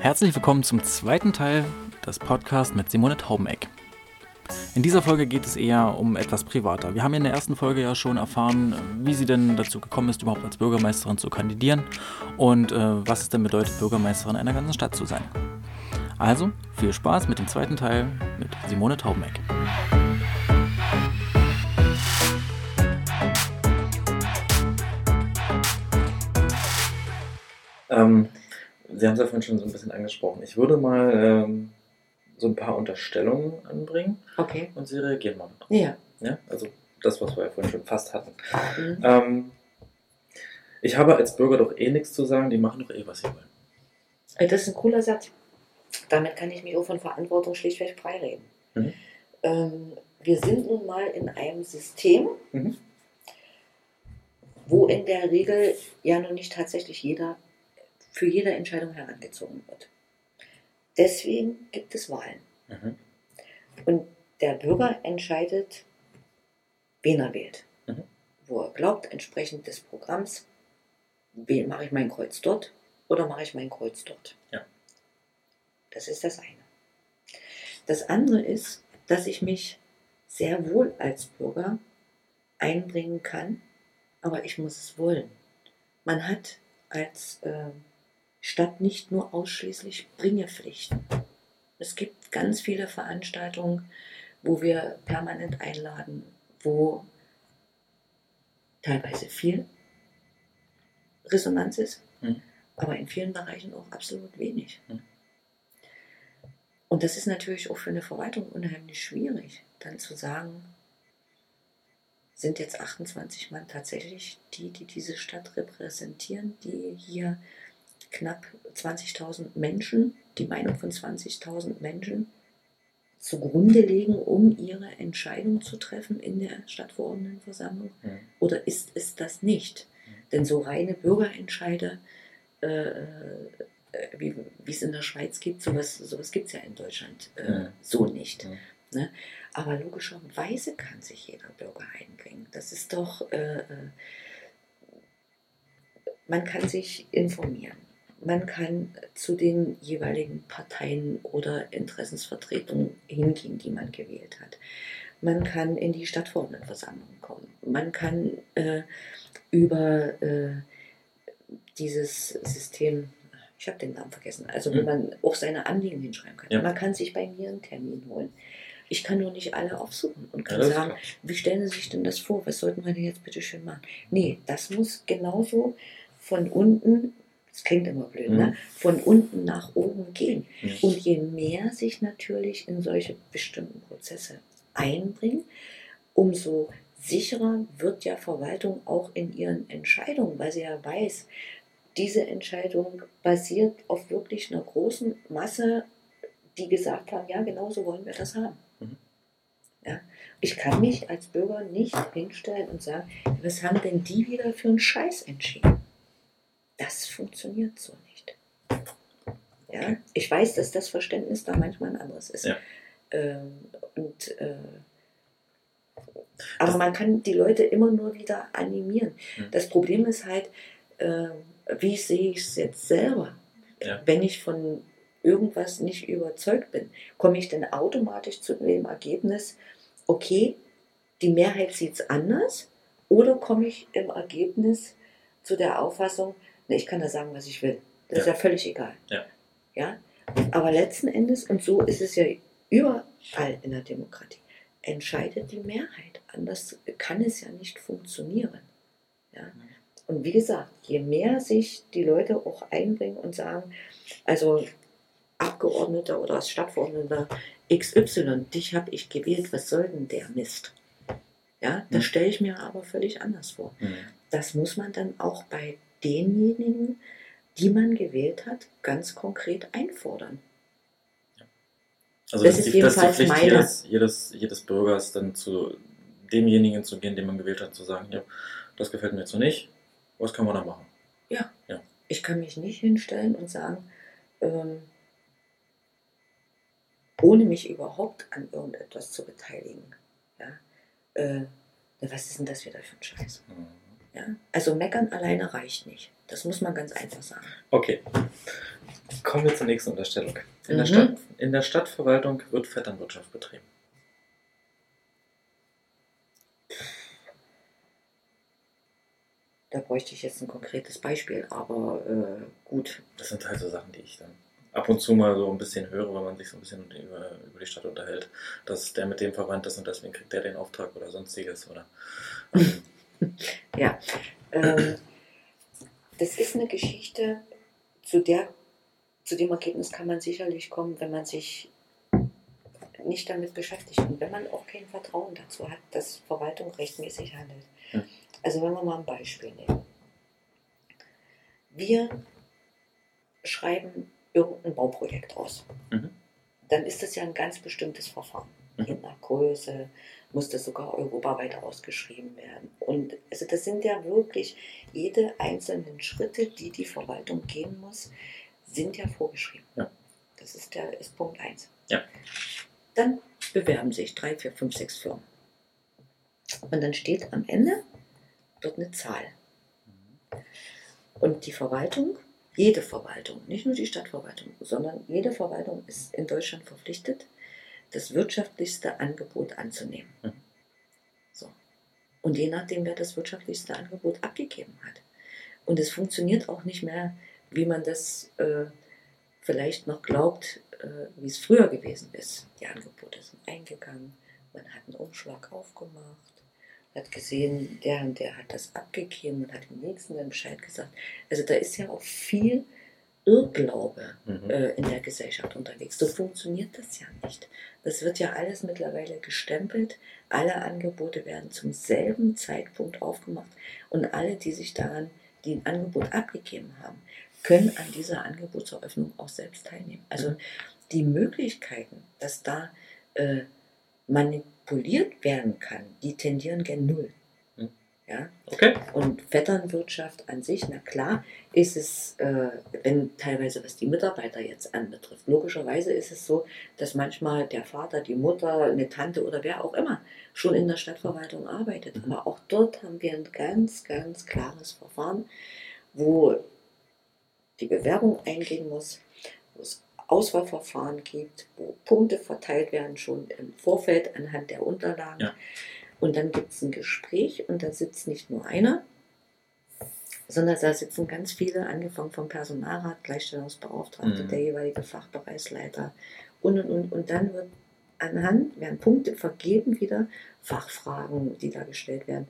Herzlich willkommen zum zweiten Teil des Podcasts mit Simone Taubeneck. In dieser Folge geht es eher um etwas privater. Wir haben in der ersten Folge ja schon erfahren, wie sie denn dazu gekommen ist, überhaupt als Bürgermeisterin zu kandidieren und äh, was es denn bedeutet, Bürgermeisterin einer ganzen Stadt zu sein. Also viel Spaß mit dem zweiten Teil mit Simone Taubeneck. Ähm, Sie haben es ja vorhin schon so ein bisschen angesprochen. Ich würde mal ähm, so ein paar Unterstellungen anbringen Okay. und Sie reagieren mal. Ja. Ja? Also das, was wir ja vorhin schon fast hatten. Mhm. Ähm, ich habe als Bürger doch eh nichts zu sagen, die machen doch eh, was sie wollen. Äh, Das ist ein cooler Satz. Damit kann ich mich auch von Verantwortung schlichtweg freireden. Mhm. Ähm, wir sind nun mal in einem System, Mhm. wo in der Regel ja noch nicht tatsächlich jeder für jede Entscheidung herangezogen wird. Deswegen gibt es Wahlen. Mhm. Und der Bürger entscheidet, wen er wählt. Mhm. Wo er glaubt, entsprechend des Programms, mache ich mein Kreuz dort oder mache ich mein Kreuz dort. Ja. Das ist das eine. Das andere ist, dass ich mich sehr wohl als Bürger einbringen kann, aber ich muss es wollen. Man hat als äh, Stadt nicht nur ausschließlich Bringepflichten. Es gibt ganz viele Veranstaltungen, wo wir permanent einladen, wo teilweise viel Resonanz ist, Mhm. aber in vielen Bereichen auch absolut wenig. Mhm. Und das ist natürlich auch für eine Verwaltung unheimlich schwierig, dann zu sagen, sind jetzt 28 Mann tatsächlich die, die diese Stadt repräsentieren, die hier knapp 20.000 Menschen, die Meinung von 20.000 Menschen zugrunde legen, um ihre Entscheidung zu treffen in der Stadtverordnetenversammlung? Mhm. Oder ist es das nicht? Denn so reine Bürgerentscheide, äh, äh, wie, wie es in der Schweiz gibt, sowas, sowas gibt es ja in Deutschland äh, Mhm. so nicht. Ne? Aber logischerweise kann sich jeder Bürger einbringen. Das ist doch, äh, äh, man kann sich informieren. Man kann zu den jeweiligen Parteien oder Interessensvertretungen hingehen, die man gewählt hat. Man kann in die Stadtverordnetenversammlung kommen. Man kann äh, über äh, dieses System, ich habe den Namen vergessen, also wo Mhm. man auch seine Anliegen hinschreiben kann. Ja. Man kann sich bei mir einen Termin holen. Ich kann nur nicht alle aufsuchen und Ja, kann ist sagen, wie stellen Sie sich denn das vor? Was sollten wir denn jetzt bitte schön machen? Nee, das muss genauso von unten, das klingt immer blöd, Mhm. ne? von unten nach oben gehen. Mhm. Und je mehr sich natürlich in solche bestimmten Prozesse einbringen, umso sicherer wird ja Verwaltung auch in ihren Entscheidungen, weil sie ja weiß, diese Entscheidung basiert auf wirklich einer großen Masse, die gesagt haben, ja, genau so wollen wir das haben. Mhm. Ja, ich kann mich als Bürger nicht hinstellen und sagen, was haben denn die wieder für einen Scheiß entschieden? Das funktioniert so nicht. Ja, ich weiß, dass das Verständnis da manchmal ein anderes ist. Ja. Ähm, und, äh, aber man kann die Leute immer nur wieder animieren. Mhm. Das Problem ist halt, äh, wie sehe ich es jetzt selber? Ja. Wenn ich von irgendwas nicht überzeugt bin, komme ich dann automatisch zu dem Ergebnis, okay, die Mehrheit sieht es anders, oder komme ich im Ergebnis zu der Auffassung, ich kann da sagen, was ich will. Das ist Ja. ja völlig egal. Ja. Ja? Aber letzten Endes, und so ist es ja überall in der Demokratie, entscheidet die Mehrheit. Anders kann es ja nicht funktionieren. Ja? Und wie gesagt, je mehr sich die Leute auch einbringen und sagen, also Abgeordneter oder Stadtverordneter XY, dich habe ich gewählt, was soll denn der Mist? Ja, das Mhm. stelle ich mir aber völlig anders vor. Mhm. Das muss man dann auch bei denjenigen, die man gewählt hat, ganz konkret einfordern. Also Das das, ist die, das ist die jedenfalls Pflicht meine. jedes, jedes, jedes Bürgers, dann zu demjenigen zu gehen, den man gewählt hat, zu sagen, ja, das gefällt mir jetzt so nicht, was können wir da machen? Ich kann mich nicht hinstellen und sagen, ähm, ohne mich überhaupt an irgendetwas zu beteiligen. Ja? Äh, was ist denn das wieder für ein Scheiß? Mhm. Ja? Also meckern alleine reicht nicht. Das muss man ganz einfach sagen. Okay. Kommen wir zur nächsten Unterstellung. In, der, Mhm. Stadt, in der Stadtverwaltung wird Vetternwirtschaft betrieben. Da bräuchte ich jetzt ein konkretes Beispiel, aber äh, gut. Das sind halt so Sachen, die ich dann ab und zu mal so ein bisschen höre, wenn man sich so ein bisschen über, über die Stadt unterhält, dass der mit dem verwandt ist und deswegen kriegt der den Auftrag oder sonstiges. Oder, ähm, Ähm, das ist eine Geschichte, zu, der, zu dem Ergebnis kann man sicherlich kommen, wenn man sich nicht damit beschäftigt und wenn man auch kein Vertrauen dazu hat, dass Verwaltung rechtmäßig handelt. Ja. Also wenn wir mal ein Beispiel nehmen. Wir schreiben irgendein Bauprojekt aus. Mhm. Dann ist das ja ein ganz bestimmtes Verfahren. Mhm. Je nach Größe muss das sogar europaweit ausgeschrieben werden. Und also das sind ja wirklich jede einzelnen Schritte, die die Verwaltung gehen muss, sind ja vorgeschrieben. Ja. Das ist der ist Punkt 1. Ja. Dann bewerben sich drei, vier, fünf, sechs Firmen. Und dann steht am Ende dort eine Zahl. Und die Verwaltung, jede Verwaltung, nicht nur die Stadtverwaltung, sondern jede Verwaltung ist in Deutschland verpflichtet, das wirtschaftlichste Angebot anzunehmen. Mhm. So. Und je nachdem, wer das wirtschaftlichste Angebot abgegeben hat. Und es funktioniert auch nicht mehr, wie man das äh, vielleicht noch glaubt, äh, wie es früher gewesen ist. Die Angebote sind eingegangen, man hat einen Umschlag aufgemacht, hat gesehen, der und der hat das abgegeben und hat dem Nächsten dann Bescheid gesagt. Also da ist ja auch viel Irrglaube Mhm. äh, in der Gesellschaft unterwegs. So funktioniert das ja nicht. Das wird ja alles mittlerweile gestempelt. Alle Angebote werden zum selben Zeitpunkt aufgemacht und alle, die sich daran, die ein Angebot abgegeben haben, können an dieser Angebotseröffnung auch selbst teilnehmen. Also die Möglichkeiten, dass da äh, manipuliert werden kann, die tendieren gen Null. Ja? Okay. Und Vetternwirtschaft an sich, na klar, ist es, äh, wenn teilweise was die Mitarbeiter jetzt anbetrifft, logischerweise ist es so, dass manchmal der Vater, die Mutter, eine Tante oder wer auch immer schon in der Stadtverwaltung arbeitet. Mhm. Aber auch dort haben wir ein ganz, ganz klares Verfahren, wo die Bewerbung eingehen muss, wo es Auswahlverfahren gibt, wo Punkte verteilt werden schon im Vorfeld anhand der Unterlagen. Ja. Und dann gibt es ein Gespräch und da sitzt nicht nur einer, sondern da sitzen ganz viele, angefangen vom Personalrat, Gleichstellungsbeauftragte, Mhm. der jeweilige Fachbereichsleiter und und und. Und dann wird anhand, werden Punkte vergeben wieder, Fachfragen, die da gestellt werden.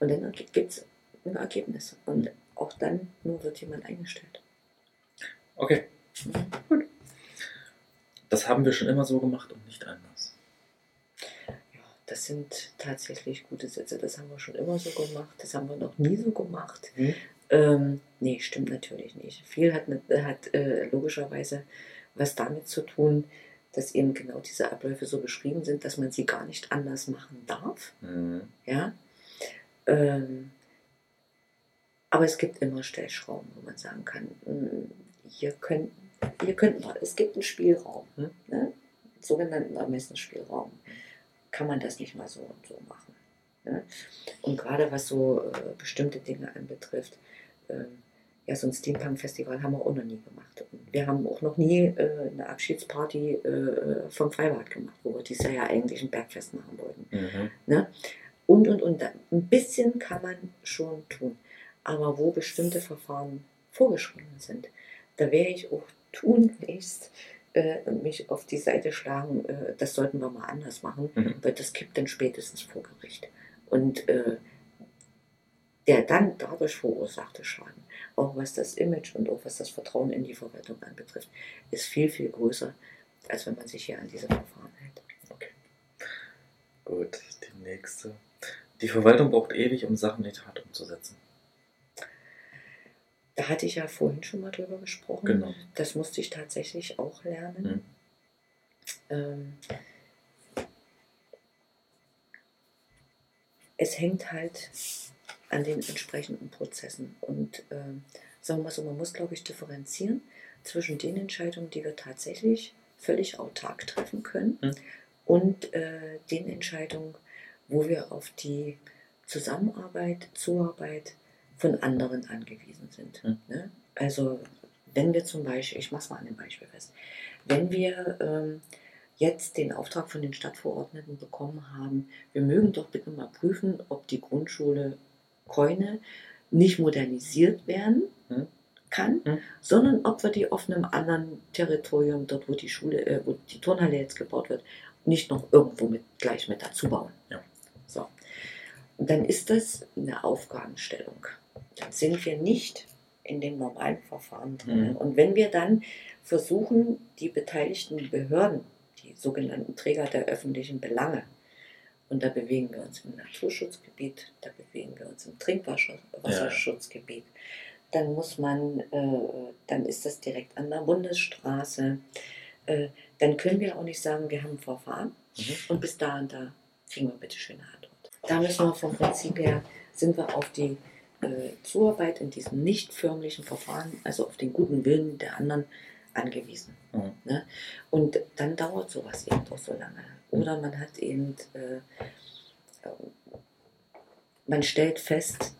Und dann gibt es ein Ergebnis. Und auch dann nur wird jemand eingestellt. Okay. Mhm. Das haben wir schon immer so gemacht und nicht anders. Das sind tatsächlich gute Sätze. Das haben wir schon immer so gemacht. Das haben wir noch nie so gemacht. Mhm. Ähm, nee, stimmt natürlich nicht. Viel hat, hat äh, logischerweise was damit zu tun, dass eben genau diese Abläufe so beschrieben sind, dass man sie gar nicht anders machen darf. Mhm. Ja. Ähm, aber es gibt immer Stellschrauben, wo man sagen kann, mh, hier, können, hier könnten wir, es gibt einen Spielraum, Hm. ne? sogenannten Ermessensspielraum. Kann man das nicht mal so und so machen. Ne? Und gerade was so äh, bestimmte Dinge anbetrifft, ähm, ja, so ein Steampunk-Festival haben wir auch noch nie gemacht. Und wir haben auch noch nie äh, eine Abschiedsparty äh, vom Freibad gemacht, wo wir dieses Jahr ja eigentlich ein Bergfest machen wollten. Mhm. Ne? Und, und, und. Ein bisschen kann man schon tun. Aber wo bestimmte Verfahren vorgeschrieben sind, da werde ich auch tunlichst äh, mich auf die Seite schlagen, äh, das sollten wir mal anders machen, Mhm. weil das kippt dann spätestens vor Gericht. Und äh, der dann dadurch verursachte Schaden, auch was das Image und auch was das Vertrauen in die Verwaltung anbetrifft, ist viel, viel größer, als wenn man sich hier an diese Verfahren hält. Okay. Gut, die nächste. Die Verwaltung braucht ewig, um Sachen in die Tat umzusetzen. Da hatte ich ja vorhin schon mal drüber gesprochen. Genau. Das musste ich tatsächlich auch lernen. Mhm. Ähm, es hängt halt an den entsprechenden Prozessen. Und ähm, sagen wir mal so, man muss, glaube ich, differenzieren zwischen den Entscheidungen, die wir tatsächlich völlig autark treffen können Mhm. und äh, den Entscheidungen, wo wir auf die Zusammenarbeit, Zuarbeit von anderen angewiesen sind. Mhm. Ne? Also wenn wir zum Beispiel, ich mache es mal an dem Beispiel fest, wenn wir ähm, jetzt den Auftrag von den Stadtverordneten bekommen haben, wir mögen doch bitte mal prüfen, ob die Grundschule Keune nicht modernisiert werden Mhm. kann, Mhm. sondern ob wir die auf einem anderen Territorium, dort wo die Schule, äh, wo die Turnhalle jetzt gebaut wird, nicht noch irgendwo mit, gleich mit dazu bauen. Ja. So. Und dann ist das eine Aufgabenstellung. Dann sind wir nicht in dem normalen Verfahren drin. Mhm. Und wenn wir dann versuchen, die beteiligten Behörden, die sogenannten Träger der öffentlichen Belange, und da bewegen wir uns im Naturschutzgebiet, da bewegen wir uns im Trinkwasserschutzgebiet, dann muss man, äh, dann ist das direkt an der Bundesstraße. Äh, dann können wir auch nicht sagen, wir haben ein Verfahren Mhm. und bis da und da kriegen wir bitte schön eine Antwort. Da müssen wir vom Prinzip her, sind wir auf die Zuarbeit in diesem nicht förmlichen Verfahren, also auf den guten Willen der anderen angewiesen. Mhm. Ne? Und dann dauert sowas eben doch so lange. Oder man hat eben, äh, äh, man stellt fest,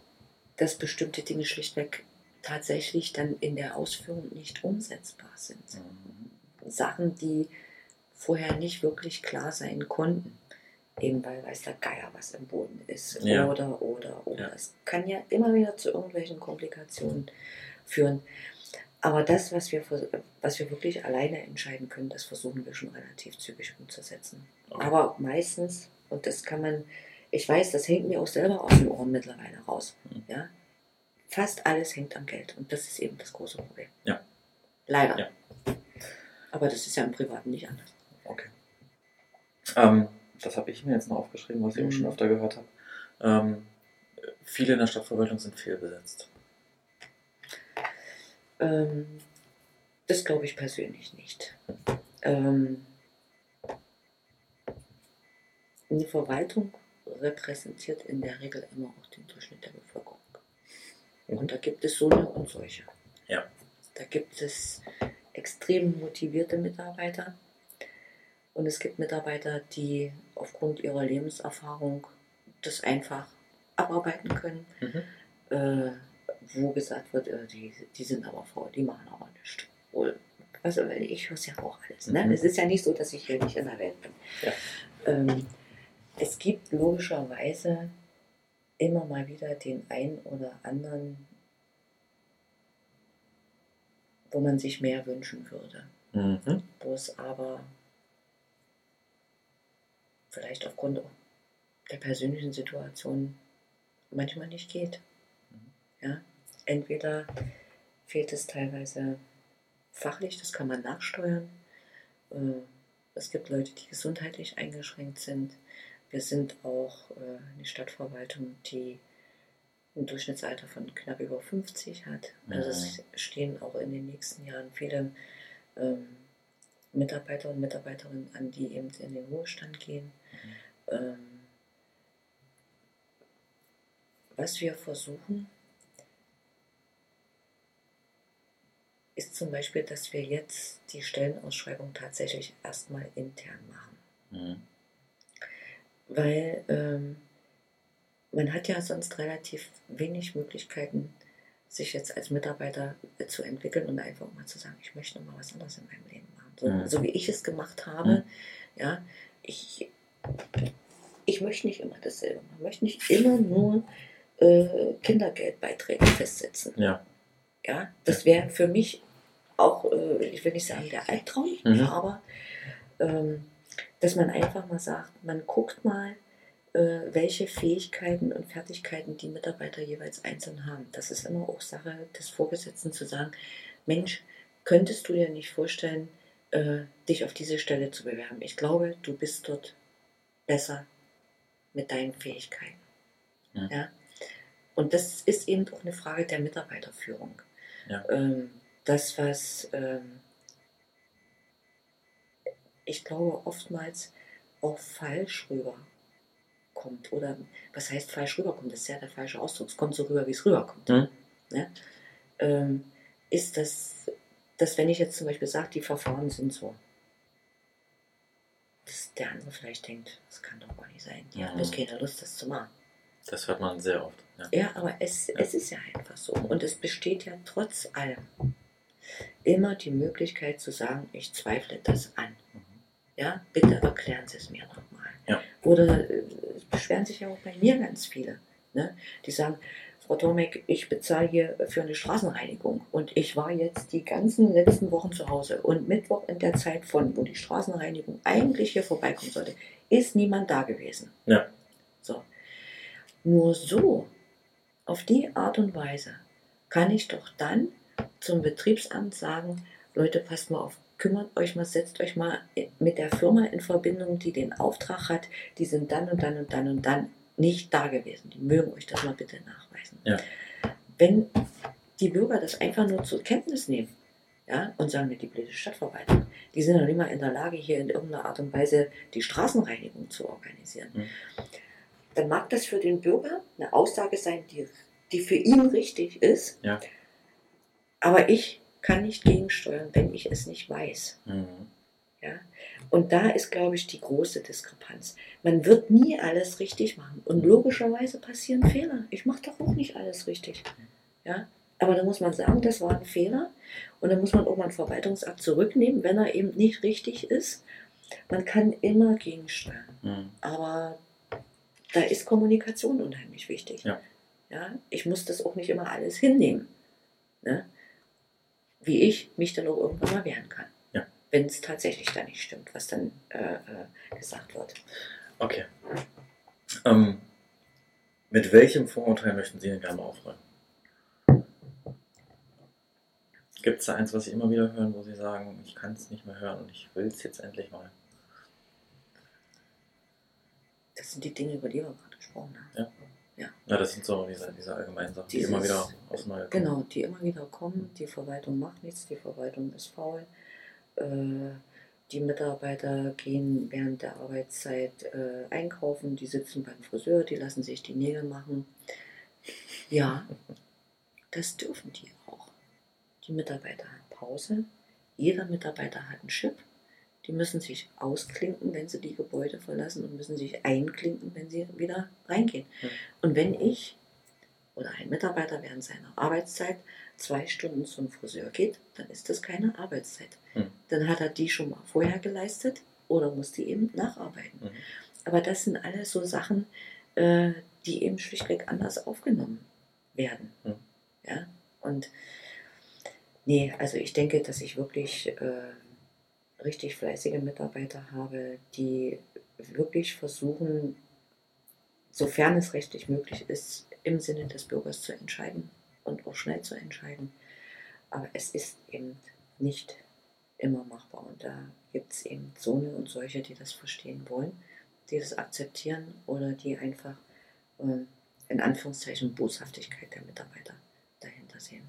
dass bestimmte Dinge schlichtweg tatsächlich dann in der Ausführung nicht umsetzbar sind. Mhm. Sachen, die vorher nicht wirklich klar sein konnten. Eben weil weiß der Geier was im Boden ist. Ja. Oder, oder, oder. Ja. Es kann ja immer wieder zu irgendwelchen Komplikationen führen. Aber das, was wir, was wir wirklich alleine entscheiden können, das versuchen wir schon relativ zügig umzusetzen. Okay. Aber meistens, und das kann man, ich weiß, das hängt mir auch selber aus den Ohren mittlerweile raus. Mhm. Ja? Fast alles hängt am Geld. Und das ist eben das große Problem. Ja. Leider. Ja. Aber das ist ja im Privaten nicht anders. Okay. Ähm, das habe ich mir jetzt noch aufgeschrieben, was ich auch Mhm. schon öfter gehört habe. Ähm, viele in der Stadtverwaltung sind fehlbesetzt. Ähm, das glaube ich persönlich nicht. Ähm, eine Verwaltung repräsentiert in der Regel immer auch den Durchschnitt der Bevölkerung. Und da gibt es so eine und solche. Ja. Da gibt es extrem motivierte Mitarbeiter und es gibt Mitarbeiter, die aufgrund ihrer Lebenserfahrung das einfach abarbeiten können Mhm. äh, wo gesagt wird, äh, die, die sind aber faul, die machen aber nichts. Wohl, also ich höre es ja auch alles. Ne? Mhm. Es ist ja nicht so, dass ich hier nicht in der Welt bin. Ja. Ähm, es gibt logischerweise immer mal wieder den einen oder anderen, wo man sich mehr wünschen würde, Mhm. wo es aber vielleicht aufgrund der persönlichen Situation manchmal nicht geht. Ja? Entweder fehlt es teilweise fachlich, das kann man nachsteuern. Äh, Es gibt Leute, die gesundheitlich eingeschränkt sind. Wir sind auch äh, eine Stadtverwaltung, die ein Durchschnittsalter von knapp über 50 hat. Also es stehen auch in den nächsten Jahren viele ähm, Mitarbeiter und Mitarbeiterinnen an, die eben in den Ruhestand gehen. Ähm, was wir versuchen, ist zum Beispiel, dass wir jetzt die Stellenausschreibung tatsächlich erstmal intern machen. Mhm. Weil ähm, man hat ja sonst relativ wenig Möglichkeiten, sich jetzt als Mitarbeiter äh, zu entwickeln und einfach mal zu sagen, ich möchte mal was anderes in meinem Leben machen. So, Mhm. so wie ich es gemacht habe, ja, ich, ich möchte nicht immer dasselbe. Ich möchte nicht immer nur äh, Kindergeldbeiträge festsetzen. Ja. Ja, das wäre für mich auch, äh, ich will nicht sagen der Albtraum, Mhm. aber ähm, dass man einfach mal sagt, man guckt mal, äh, welche Fähigkeiten und Fertigkeiten die Mitarbeiter jeweils einzeln haben. Das ist immer auch Sache des Vorgesetzten zu sagen, Mensch, könntest du dir nicht vorstellen, äh, dich auf diese Stelle zu bewerben? Ich glaube, du bist dort besser mit deinen Fähigkeiten. Mhm. Ja? Und das ist eben auch eine Frage der Mitarbeiterführung. Ja. Ähm, das, was ähm, ich glaube oftmals auch falsch rüberkommt. Oder was heißt falsch rüberkommt? Das ist ja der falsche Ausdruck. Es kommt so rüber, wie es rüberkommt. Mhm. Ne? Ähm, ist das, dass wenn ich jetzt zum Beispiel sage, die Verfahren sind so, dass der andere vielleicht denkt, das kann doch gar nicht sein. Die Mhm. bloß keine Lust, das zu machen. Das hört man sehr oft. Ja, Ja, aber es, es ist ja einfach so. Und es besteht ja trotz allem immer die Möglichkeit zu sagen, ich zweifle das an. Mhm. Ja, bitte erklären Sie es mir nochmal. Ja. Oder äh, es beschweren sich ja auch bei mir ganz viele. Ne? Die sagen, Frau Tomek, ich bezahle hier für eine Straßenreinigung und ich war jetzt die ganzen letzten Wochen zu Hause und Mittwoch in der Zeit von, wo die Straßenreinigung eigentlich hier vorbeikommen sollte, ist niemand da gewesen. Ja. So. Nur so, auf die Art und Weise, kann ich doch dann zum Betriebsamt sagen, Leute, passt mal auf, kümmert euch mal, setzt euch mal mit der Firma in Verbindung, die den Auftrag hat, die sind dann und dann und dann und dann nicht da gewesen. Die mögen euch das mal bitte nachweisen. Ja. Wenn die Bürger das einfach nur zur Kenntnis nehmen ja, und sagen, die blöde Stadtverwaltung, die sind noch nicht mal in der Lage, hier in irgendeiner Art und Weise die Straßenreinigung zu organisieren, Mhm. dann mag das für den Bürger eine Aussage sein, die, die für ihn richtig ist, Ja. aber ich kann nicht gegensteuern, wenn ich es nicht weiß. Mhm. Ja? Und da ist, glaube ich, die große Diskrepanz. Man wird nie alles richtig machen. Und logischerweise passieren Fehler. Ich mache doch auch nicht alles richtig. Ja? Aber da muss man sagen, das war ein Fehler. Und dann muss man auch mal einen Verwaltungsakt zurücknehmen, wenn er eben nicht richtig ist. Man kann immer gegensteuern. Mhm. Aber da ist Kommunikation unheimlich wichtig. Ja. Ja, ich muss das auch nicht immer alles hinnehmen. Ne? Wie ich mich dann auch irgendwann mal wehren kann. Ja. Wenn es tatsächlich dann nicht stimmt, was dann äh, äh, gesagt wird. Okay. Ähm, mit welchem Vorurteil möchten Sie denn gerne aufräumen? Gibt es da eins, was Sie immer wieder hören, wo Sie sagen, ich kann es nicht mehr hören und ich will es jetzt endlich mal? Das sind die Dinge, über die wir gerade gesprochen haben. Ja, das sind so diese, diese allgemeinen Sachen, die Dieses- immer wieder aufs Neue kommen. Genau, die immer wieder kommen. Die Verwaltung macht nichts, die Verwaltung ist faul. Äh, die Mitarbeiter gehen während der Arbeitszeit äh, einkaufen, die sitzen beim Friseur, die lassen sich die Nägel machen. Ja, das dürfen die auch. Die Mitarbeiter haben Pause. Jeder Mitarbeiter hat einen Chip. Die müssen sich ausklinken, wenn sie die Gebäude verlassen und müssen sich einklinken, wenn sie wieder reingehen. Und wenn ich oder ein Mitarbeiter während seiner Arbeitszeit zwei Stunden zum Friseur geht, dann ist das keine Arbeitszeit. Hm. Dann hat er die schon mal vorher geleistet oder muss die eben nacharbeiten. Mhm. Aber das sind alles so Sachen, äh, die eben schlichtweg anders aufgenommen werden. Hm. Ja, und nee, also ich denke, dass ich wirklich äh, richtig fleißige Mitarbeiter habe, die wirklich versuchen, sofern es rechtlich möglich ist, im Sinne des Bürgers zu entscheiden und auch schnell zu entscheiden. Aber es ist eben nicht immer machbar. Und da gibt es eben so eine und solche, die das verstehen wollen, die das akzeptieren oder die einfach ähm, in Anführungszeichen Boshaftigkeit der Mitarbeiter dahinter sehen.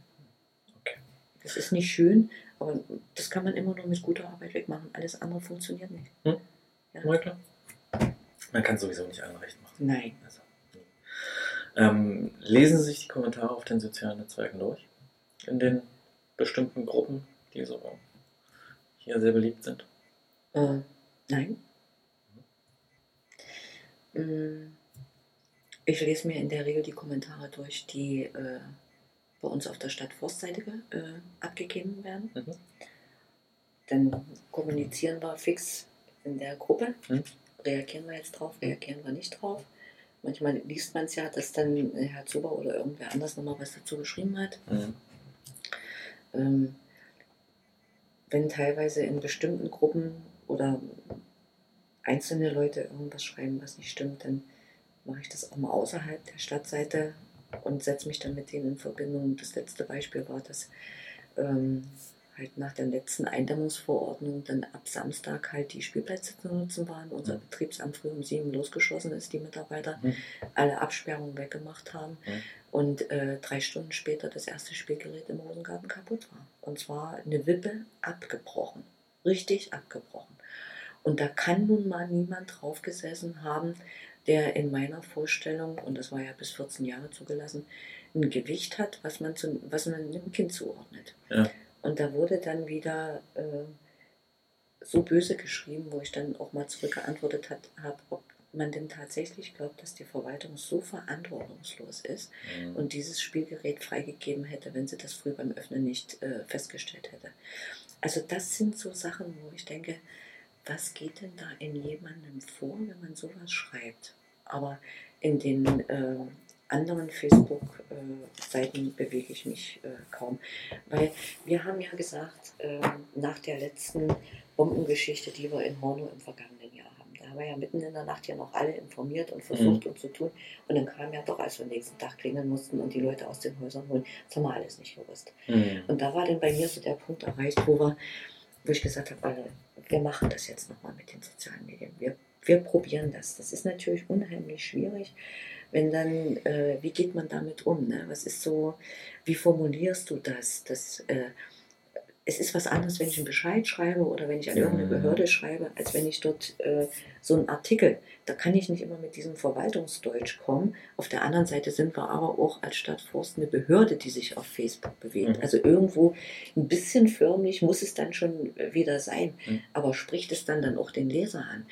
Okay. Das ist nicht schön, aber das kann man immer nur mit guter Arbeit wegmachen. Alles andere funktioniert nicht. Na klar. Man kann sowieso nicht allen recht machen. Nein. Also. Ähm, lesen Sie sich die Kommentare auf den sozialen Netzwerken durch? In den bestimmten Gruppen, die so hier sehr beliebt sind? Äh, nein. Mm, Ich lese mir in der Regel die Kommentare durch, die äh, bei uns auf der Stadtforstseite äh, abgegeben werden. Mhm. Dann kommunizieren wir fix in der Gruppe. Mhm. Reagieren wir jetzt drauf, reagieren wir nicht drauf. Manchmal liest man es ja, dass dann Herr Zuber oder irgendwer anders nochmal was dazu geschrieben hat. Mhm. Ähm, wenn teilweise in bestimmten Gruppen oder einzelne Leute irgendwas schreiben, was nicht stimmt, dann mache ich das auch mal außerhalb der Stadtseite und setze mich dann mit denen in Verbindung. Das letzte Beispiel war, dass ähm, halt nach der letzten Eindämmungsverordnung dann ab Samstag halt die Spielplätze zu nutzen waren. Unser Mhm. Betriebsamt früh um sieben losgeschossen ist, die Mitarbeiter Mhm. alle Absperrungen weggemacht haben Mhm. und äh, drei Stunden später das erste Spielgerät im Rosengarten kaputt war. Und zwar eine Wippe abgebrochen. Richtig abgebrochen. Und da kann nun mal niemand drauf gesessen haben, der in meiner Vorstellung, und das war ja bis 14 Jahre zugelassen, ein Gewicht hat, was man, zu, was man einem Kind zuordnet. Ja. Und da wurde dann wieder äh, so böse geschrieben, wo ich dann auch mal zurückgeantwortet habe, ob man denn tatsächlich glaubt, dass die Verwaltung so verantwortungslos ist Mhm. und dieses Spielgerät freigegeben hätte, wenn sie das früh beim Öffnen nicht äh, festgestellt hätte. Also das sind so Sachen, wo ich denke, was geht denn da in jemandem vor, wenn man sowas schreibt? Aber in den äh, anderen Facebook-Seiten bewege ich mich äh, kaum. Weil wir haben ja gesagt, äh, nach der letzten Bombengeschichte, die wir in Horno im vergangenen Jahr haben, da haben wir ja mitten in der Nacht ja noch alle informiert und versucht und zu tun. Und dann kam ja doch, als wir nächsten Tag klingeln mussten und die Leute aus den Häusern holen, das haben wir alles nicht gewusst. Mhm. Und da war dann bei mir so der Punkt erreicht, wo, wir, wo ich gesagt habe, alle, wir machen das jetzt nochmal mit den sozialen Medien. Wir, wir probieren das. Das ist natürlich unheimlich schwierig, wenn dann, äh, wie geht man damit um? Ne? Was ist so, wie formulierst du das? das äh, es ist was anderes, wenn ich einen Bescheid schreibe oder wenn ich an irgendeine. Behörde schreibe, als wenn ich dort äh, so einen Artikel, da kann ich nicht immer mit diesem Verwaltungsdeutsch kommen. Auf der anderen Seite sind wir aber auch als Stadt Forst eine Behörde, die sich auf Facebook bewegt. Mhm. Also irgendwo ein bisschen förmlich muss es dann schon wieder sein, Mhm. aber spricht es dann dann auch den Leser an?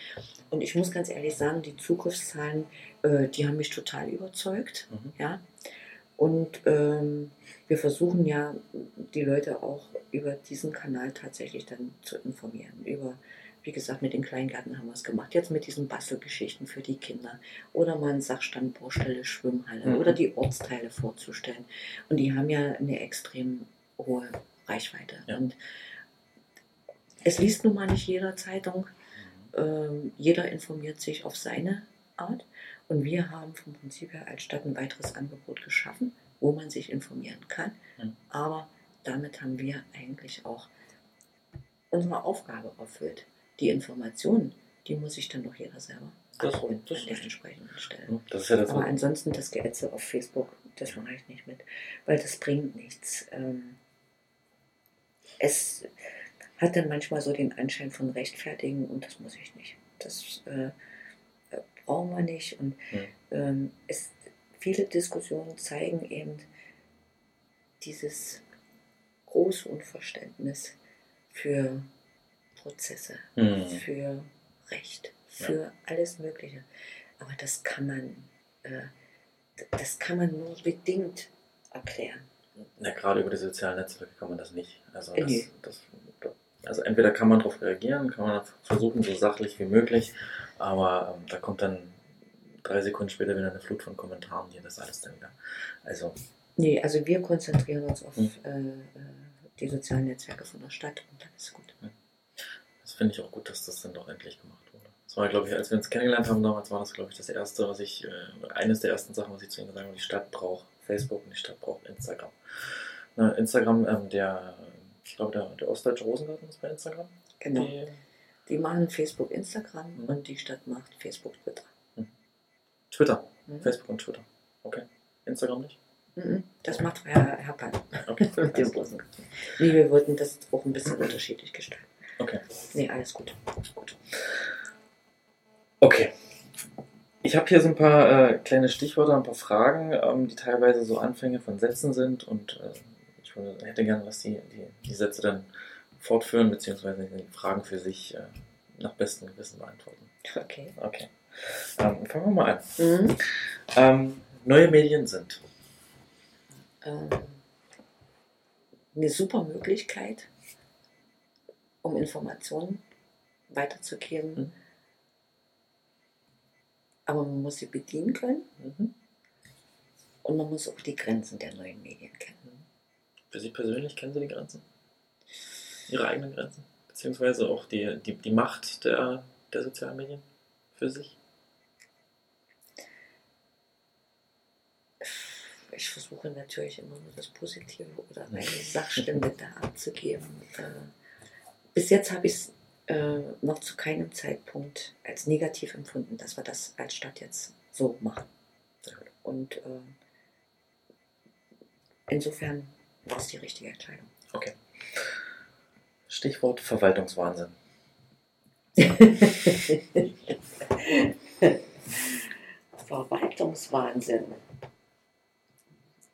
Und ich muss ganz ehrlich sagen, die Zugriffszahlen, äh, die haben mich total überzeugt. Mhm. Ja? Und ähm, wir versuchen ja, die Leute auch über diesen Kanal tatsächlich dann zu informieren. Über, wie gesagt, mit den Kleingärten haben wir es gemacht. Jetzt mit diesen Bastelgeschichten für die Kinder. Oder mal einen Sachstand, Baustelle, Schwimmhalle. Mhm. Oder die Ortsteile vorzustellen. Und die haben ja eine extrem hohe Reichweite. Ja. Und es liest nun mal nicht jeder Zeitung. Ähm, jeder informiert sich auf seine Art. Und wir haben vom Prinzip her als Stadt ein weiteres Angebot geschaffen, wo man sich informieren kann. Mhm. Aber damit haben wir eigentlich auch unsere Aufgabe erfüllt. Die Informationen, die muss sich dann doch jeder selber Das- abholen das an der entsprechenden Stelle. Das ist ja das, Aber ansonsten das Geätze auf Facebook, das mache ich nicht mit, weil das bringt nichts. Ähm, es hat dann manchmal so den Anschein von Rechtfertigen und das muss ich nicht. Das äh, äh, brauchen wir nicht. Und Mhm. ähm, es, viele Diskussionen zeigen eben dieses große Unverständnis für Prozesse, Mhm. für Recht, für alles Mögliche. Aber das kann man, äh, das kann man nur bedingt erklären. Na, gerade über die sozialen Netzwerke kann man das nicht. Also, das, Nee. das, also entweder kann man darauf reagieren, kann man versuchen, so sachlich wie möglich, aber ähm, da kommt dann drei Sekunden später wieder eine Flut von Kommentaren, hier das alles dann wieder. Also, Nee, also wir konzentrieren uns auf Hm. äh, äh, die sozialen Netzwerke von der Stadt und dann ist gut. das finde ich auch gut, dass das dann doch endlich gemacht wurde. Das war, glaube ich, als wir uns kennengelernt haben damals, war das, glaube ich, das erste, was ich, äh, eines der ersten Sachen, was ich zu Ihnen gesagt habe, die Stadt braucht Facebook und die Stadt braucht Instagram. Na, Instagram, ähm, der, ich glaube, der, der Ostdeutsche Rosengarten ist bei Instagram. Genau. Die, Die machen Facebook, Instagram Hm. und die Stadt macht Facebook, Twitter. Twitter, Mhm. Facebook und Twitter. Okay. Instagram nicht? Mhm. Das macht Herr, Herr Pan. Okay. Mit dem Ganzen. Nee, wir wollten das auch ein bisschen unterschiedlich gestalten. Okay. Nee, alles gut. Gut. Okay. Ich habe hier so ein paar äh, kleine Stichworte, ein paar Fragen, ähm, die teilweise so Anfänge von Sätzen sind und äh, ich würde, hätte gerne, dass die, die, die Sätze dann fortführen, beziehungsweise die Fragen für sich äh, nach bestem Gewissen beantworten. Okay. Okay. Ähm, fangen wir mal an. Mhm. Ähm, neue Medien sind. Ähm, eine super Möglichkeit, um Informationen weiterzugeben. Mhm. Aber man muss sie bedienen können Mhm. und man muss auch die Grenzen der neuen Medien kennen. Für Sie persönlich kennen Sie die Grenzen? Ihre eigenen Grenzen? Beziehungsweise auch die, die, die Macht der, der sozialen Medien für sich? Ich versuche natürlich immer nur das Positive oder eine Sachstände da abzugeben. Äh, bis jetzt habe ich es äh, noch zu keinem Zeitpunkt als negativ empfunden, dass wir das als Stadt jetzt so machen. Und äh, insofern war es die richtige Entscheidung. Okay. Stichwort Verwaltungswahnsinn. Verwaltungswahnsinn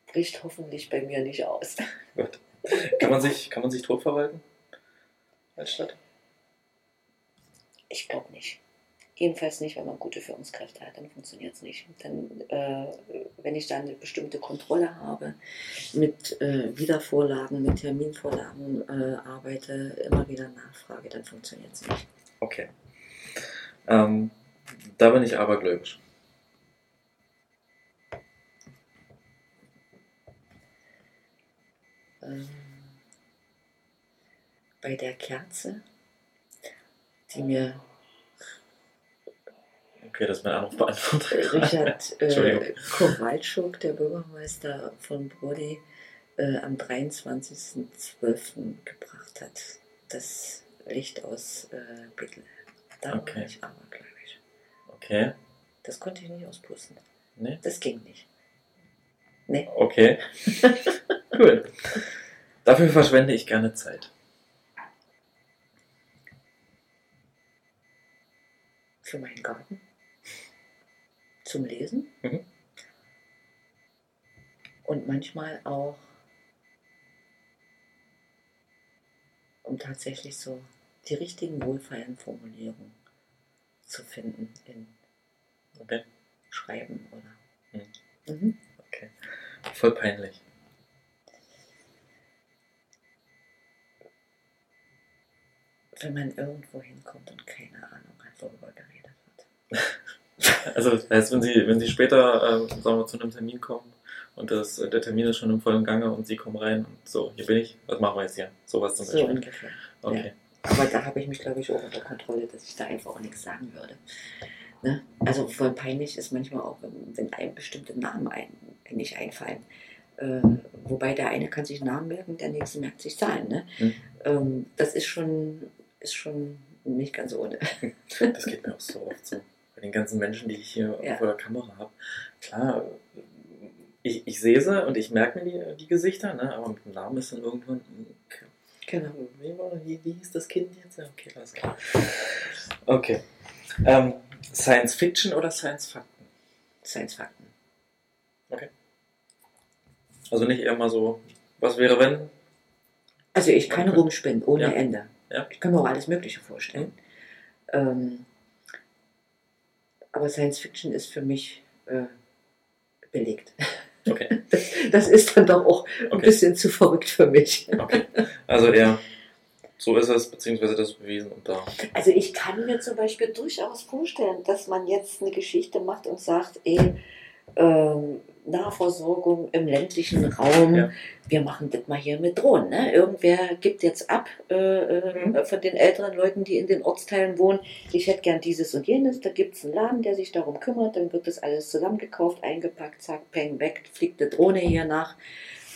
bricht hoffentlich bei mir nicht aus. Gut. Kann man sich, kann man sich tot verwalten? Als Stadt? Ich glaube nicht. Jedenfalls nicht, wenn man gute Führungskräfte hat, dann funktioniert es nicht. Dann, äh, wenn ich dann eine bestimmte Kontrolle habe, mit äh, Wiedervorlagen, mit Terminvorlagen äh, arbeite, immer wieder nachfrage, dann funktioniert es nicht. Okay. Ähm, da bin ich abergläubisch. Ähm, bei der Kerze, die mir Okay, das ist mein Anruf beantwortet. Richard äh, Kowalczuk, der Bürgermeister von Brody, äh, am 23.12. gebracht hat. Das Licht aus äh, Bittel. Da Okay. war ich abergläubisch. Okay. Das konnte ich nicht auspusten. Nee? Das ging nicht. Nee. Okay. cool. Dafür verschwende ich gerne Zeit. Für meinen Garten. Zum Lesen. Mhm. Und manchmal auch, um tatsächlich so die richtigen wohlfeilen Formulierungen zu finden in Okay. Schreiben oder. Mhm. Mhm. Okay. Voll peinlich. Wenn man irgendwo hinkommt und keine Ahnung hat, worüber geredet wird. Also das heißt, wenn Sie, wenn Sie später ähm, sagen wir, zu einem Termin kommen und das, der Termin ist schon im vollen Gange und Sie kommen rein und so, hier bin ich, was machen wir jetzt hier? Sowas zum So Beispiel. ungefähr. Okay. Aber da habe ich mich, glaube ich, auch unter Kontrolle, dass ich da einfach auch nichts sagen würde. Ne? Also voll peinlich ist manchmal auch, wenn, wenn einem bestimmte Namen ein, nicht einfallen. Äh, wobei der eine kann sich Namen merken, der nächste merkt sich Zahlen. Ne? Hm. Ähm, das ist schon, ist schon nicht ganz ohne. Das geht mir auch so oft so. Bei den ganzen Menschen, die ich hier Ja. vor der Kamera habe. Klar, ich, ich sehe sie und ich merke mir die, die Gesichter, ne? aber mit dem Namen ist dann irgendwann. Okay. Genau. Wie, war, wie, wie hieß das Kind jetzt? Ja, okay, alles klar. Okay. Ähm, Science Fiction oder Science Fakten? Science-Fakten. Also nicht eher mal so, was wäre wenn? Also ich kann Okay. rumspinnen ohne Ja. Ende. Ja. Ich kann mir auch alles Mögliche vorstellen. Ähm, aber Science Fiction ist für mich äh, belegt. Okay, Das, das ist dann doch auch ein Okay. bisschen zu verrückt für mich. okay. Also eher, so ist es, beziehungsweise das bewiesen und da. Also ich kann mir zum Beispiel durchaus vorstellen, dass man jetzt eine Geschichte macht und sagt, ey, ähm, Nahversorgung im ländlichen Raum, Ja. wir machen das mal hier mit Drohnen. Ne? Irgendwer gibt jetzt ab äh, äh, Mhm. von den älteren Leuten, die in den Ortsteilen wohnen, ich hätte gern dieses und jenes, da gibt es einen Laden, der sich darum kümmert, dann wird das alles zusammengekauft, eingepackt, zack, peng, weg, fliegt eine Drohne hier nach.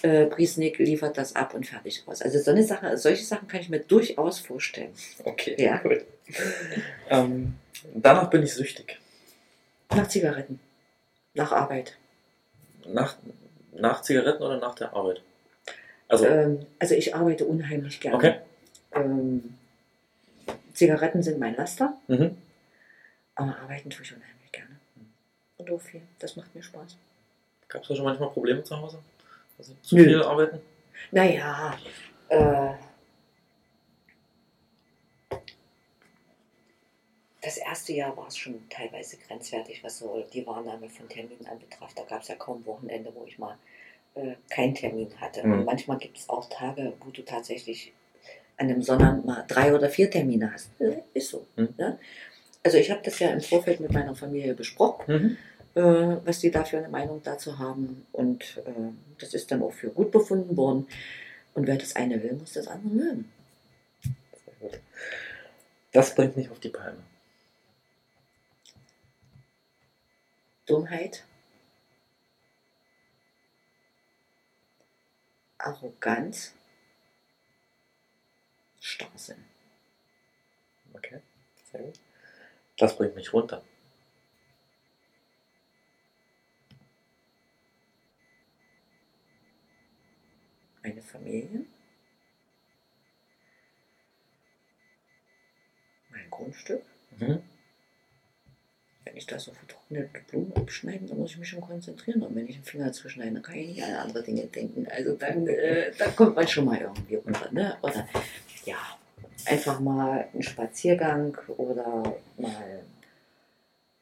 Äh, Priesnik liefert das ab und fertig aus. Also so eine Sache, solche Sachen kann ich mir durchaus vorstellen. Okay, Ja. gut. ähm, danach bin ich süchtig. Nach Zigaretten. Nach Arbeit. Nach, nach Zigaretten oder nach der Arbeit? Also, Ähm, also ich arbeite unheimlich gerne. okay. Ähm, Zigaretten sind mein Laster, Mhm. aber arbeiten tue ich unheimlich gerne. Und auch viel. Das macht mir Spaß. Gab es da schon manchmal Probleme zu Hause? Also zu Nö. viel arbeiten? Naja, äh, das erste Jahr war es schon teilweise grenzwertig, was so die Wahrnahme von Terminen anbetraf. Da gab es ja kaum Wochenende, wo ich mal äh, keinen Termin hatte. Mhm. Und manchmal gibt es auch Tage, wo du tatsächlich an einem Sonnabend mal drei oder vier Termine hast. Äh, Ist so. Mhm. Ja? Also ich habe das ja im Vorfeld mit meiner Familie besprochen Mhm. äh, was die da für eine Meinung dazu haben. Und äh, das ist dann auch für gut befunden worden. Und wer das eine will, muss das andere mögen. Das bringt mich auf die Palme. Dummheit, Arroganz, Starrsinn. Okay, sehr gut. Das bringt mich runter. Eine Familie, mein Grundstück. Mhm. Wenn ich da so vertrocknete Blumen abschneiden, dann muss ich mich schon konzentrieren. Und wenn ich einen Finger zuschneide, dann kann ich nicht an andere Dinge denken. Also dann, äh, dann kommt man schon mal irgendwie runter. Ne? Oder ja, einfach mal einen Spaziergang oder mal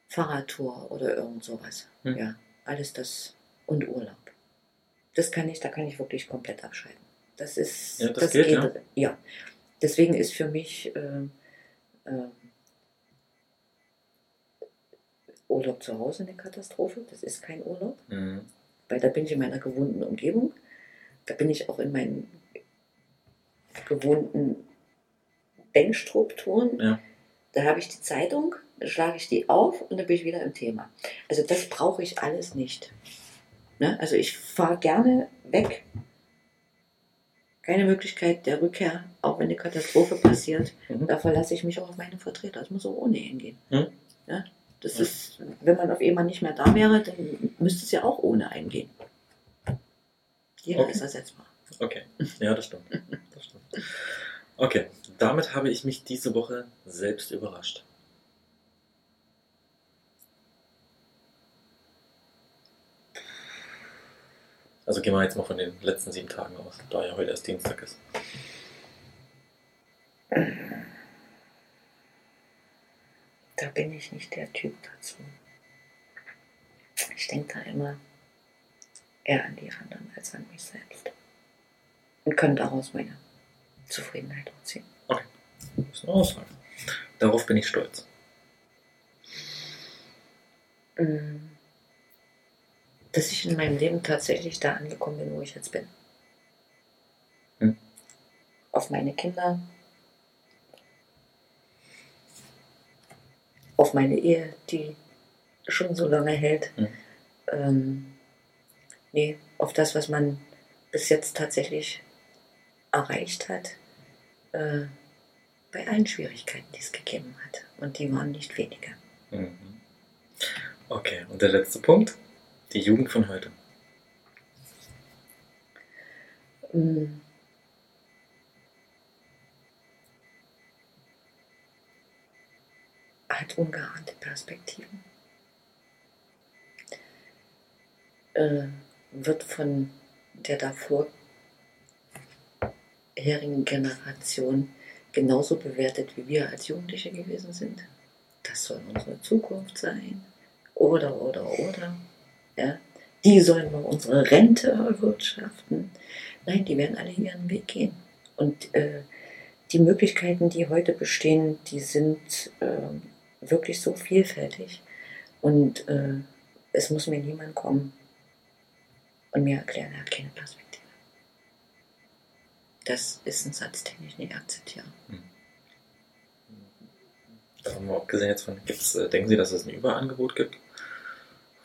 Fahrradtour oder irgend sowas. Hm. Ja, alles das und Urlaub. Das kann ich, da kann ich wirklich komplett abschalten. Das ist, Ja, das geht, ja. ja. Deswegen ist für mich ähm, ähm, Urlaub zu Hause eine Katastrophe. Das ist kein Urlaub, Mhm. weil da bin ich in meiner gewohnten Umgebung. Da bin ich auch in meinen gewohnten Denkstrukturen. Ja. Da habe ich die Zeitung, dann schlage ich die auf und dann bin ich wieder im Thema. Also das brauche ich alles nicht. Ne? Also ich fahre gerne weg. Keine Möglichkeit der Rückkehr, auch wenn eine Katastrophe passiert. Mhm. Da verlasse ich mich auch auf meine Vertreter. Das muss auch ohne hingehen. Mhm. Ja? Das Ja. ist, wenn man auf einmal nicht mehr da wäre, dann müsste es ja auch ohne eingehen. Jeder Okay. ist ersetzbar. Okay, ja, das stimmt. das stimmt. Okay, damit habe ich mich diese Woche selbst überrascht. Also gehen wir jetzt mal von den letzten sieben Tagen aus, da ja heute erst Dienstag ist. Da bin ich nicht der Typ dazu. Ich denke da immer eher an die anderen als an mich selbst. Und kann daraus meine Zufriedenheit auch ziehen. Das ist eine Aussage. Darauf bin ich stolz. Mm. Dass ich in meinem Leben tatsächlich da angekommen bin, wo ich jetzt bin. Hm. Auf meine Kinder, auf meine Ehe, die schon so lange hält. Hm. Ähm, nee, auf das, was man bis jetzt tatsächlich erreicht hat, äh, bei allen Schwierigkeiten, die es gegeben hat. Und die waren nicht wenige. Mhm. Okay, und der letzte Punkt, die Jugend von heute. Mm. Hat ungeahnte Perspektiven. Äh, wird von der davor herigen Generation genauso bewertet, wie wir als Jugendliche gewesen sind. Das soll unsere Zukunft sein. Oder, oder, oder. Ja. Die sollen wir unsere Rente erwirtschaften. Nein, die werden alle ihren Weg gehen. Und äh, die Möglichkeiten, die heute bestehen, die sind äh, wirklich so vielfältig. Und äh, es muss mir niemand kommen und mir erklären, er hat keine Perspektive. Das ist ein Satz, den ich nicht akzeptiere. Davon mal abgesehen jetzt von, gibt's, äh, denken Sie, dass es ein Überangebot gibt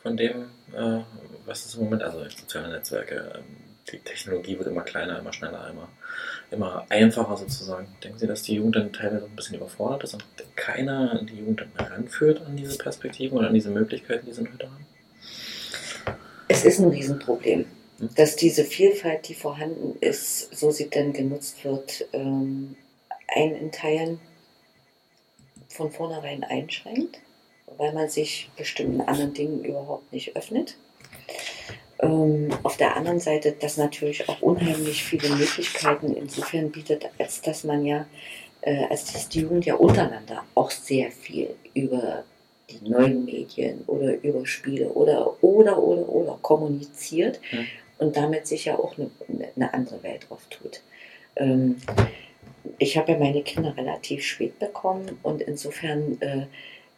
von dem, äh, was es im Moment, also soziale Netzwerke, ähm, die Technologie wird immer kleiner, immer schneller, immer, immer einfacher sozusagen. Denken Sie, dass die Jugend dann teilweise ein bisschen überfordert ist und keiner die Jugend dann heranführt an diese Perspektiven oder an diese Möglichkeiten, die sie heute haben? Es ist ein Riesenproblem, Hm. dass diese Vielfalt, die vorhanden ist, so sie denn genutzt wird, ähm, einen in Teilen von vornherein einschränkt, weil man sich bestimmten anderen Dingen überhaupt nicht öffnet. Ähm, auf der anderen Seite, das natürlich auch unheimlich viele Möglichkeiten insofern bietet, als dass man ja, äh, als dass die Jugend ja untereinander auch sehr viel über die neuen Medien oder über Spiele oder oder oder oder kommuniziert Mhm. und damit sich ja auch eine, eine andere Welt auftut. Ähm, ich habe ja meine Kinder relativ spät bekommen und insofern äh,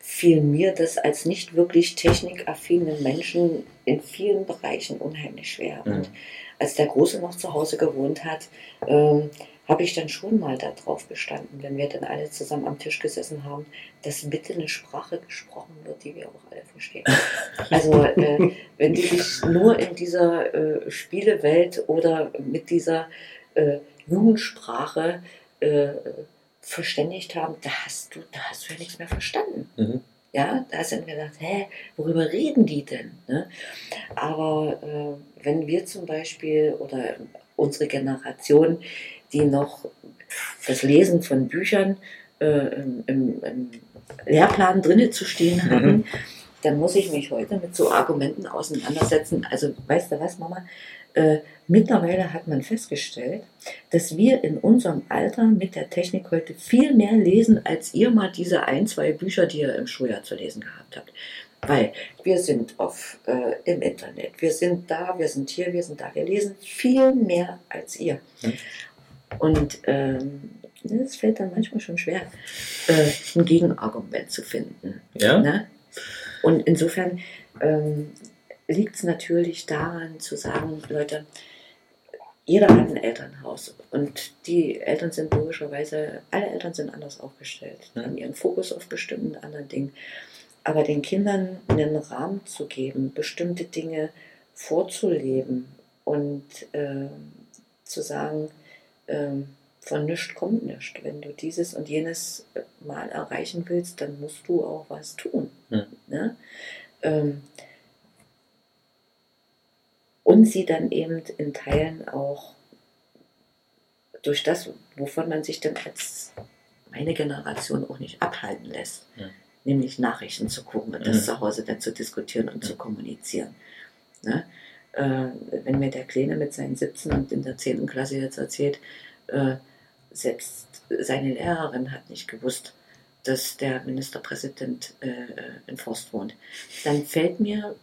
fiel mir das als nicht wirklich technikaffinen Menschen in vielen Bereichen unheimlich schwer. Mhm. Und als der Große noch zu Hause gewohnt hat, ähm, habe ich dann schon mal darauf bestanden, wenn wir dann alle zusammen am Tisch gesessen haben, dass bitte eine Sprache gesprochen wird, die wir auch alle verstehen. Also äh, wenn die sich nur in dieser äh, Spielewelt oder mit dieser äh, Jugendsprache äh, verständigt haben, da hast du, da hast du ja nichts mehr verstanden. Mhm. Ja, da sind wir gedacht, hä, worüber reden die denn? Ne? Aber äh, wenn wir zum Beispiel oder unsere Generation, die noch das Lesen von Büchern äh, im, im, Lehrplan drinne zu stehen hatten, dann muss ich mich heute mit so Argumenten auseinandersetzen. Also, weißt du was, Mama? Äh, mittlerweile hat man festgestellt, dass wir in unserem Alter mit der Technik heute viel mehr lesen, als ihr mal diese ein, zwei Bücher, die ihr im Schuljahr zu lesen gehabt habt. Weil wir sind auf, äh, im Internet, wir sind da, wir sind hier, wir sind da, wir lesen viel mehr als ihr. Hm. Und ähm, es fällt dann manchmal schon schwer, äh, ein Gegenargument zu finden. Ja? Ne? Und insofern ähm, liegt es natürlich daran zu sagen, Leute, jeder hat ein Elternhaus und die Eltern sind logischerweise, alle Eltern sind anders aufgestellt, Mhm. haben ihren Fokus auf bestimmten anderen Dingen. Aber den Kindern einen Rahmen zu geben, bestimmte Dinge vorzuleben und ähm, zu sagen, ähm, von nichts kommt nichts. Wenn du dieses und jenes mal erreichen willst, dann musst du auch was tun. Mhm. Ne? Ähm, und sie dann eben in Teilen auch durch das, wovon man sich dann als meine Generation auch nicht abhalten lässt, Ja. nämlich Nachrichten zu gucken und das Mhm. zu Hause dann zu diskutieren und Ja. zu kommunizieren. Ne? Äh, wenn mir der Kleine mit seinen 17 und in der 10. Klasse jetzt erzählt, äh, selbst seine Lehrerin hat nicht gewusst, dass der Ministerpräsident äh, in Forst wohnt, dann fällt mir,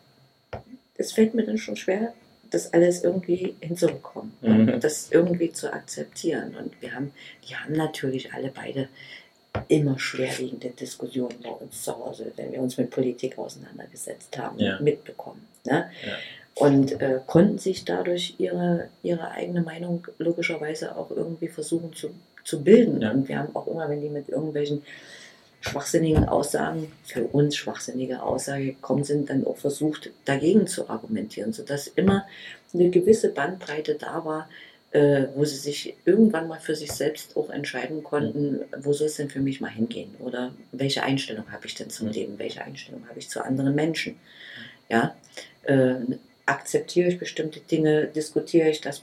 es fällt mir dann schon schwer, das alles irgendwie hinzubekommen Mhm. und das irgendwie zu akzeptieren. Und wir haben, die haben natürlich alle beide immer schwerwiegende Diskussionen bei uns zu Hause, wenn wir uns mit Politik auseinandergesetzt haben, Ja. mitbekommen. Ne? Ja. Und äh, konnten sich dadurch ihre, ihre eigene Meinung logischerweise auch irgendwie versuchen zu, zu bilden. Ja. Und wir haben auch immer, wenn die mit irgendwelchen schwachsinnigen Aussagen, für uns schwachsinnige Aussagen gekommen sind, dann auch versucht, dagegen zu argumentieren, sodass immer eine gewisse Bandbreite da war, äh, wo sie sich irgendwann mal für sich selbst auch entscheiden konnten, wo soll es denn für mich mal hingehen oder welche Einstellung habe ich denn zum Mhm. Leben, welche Einstellung habe ich zu anderen Menschen. Ja, äh, akzeptiere ich bestimmte Dinge, diskutiere ich das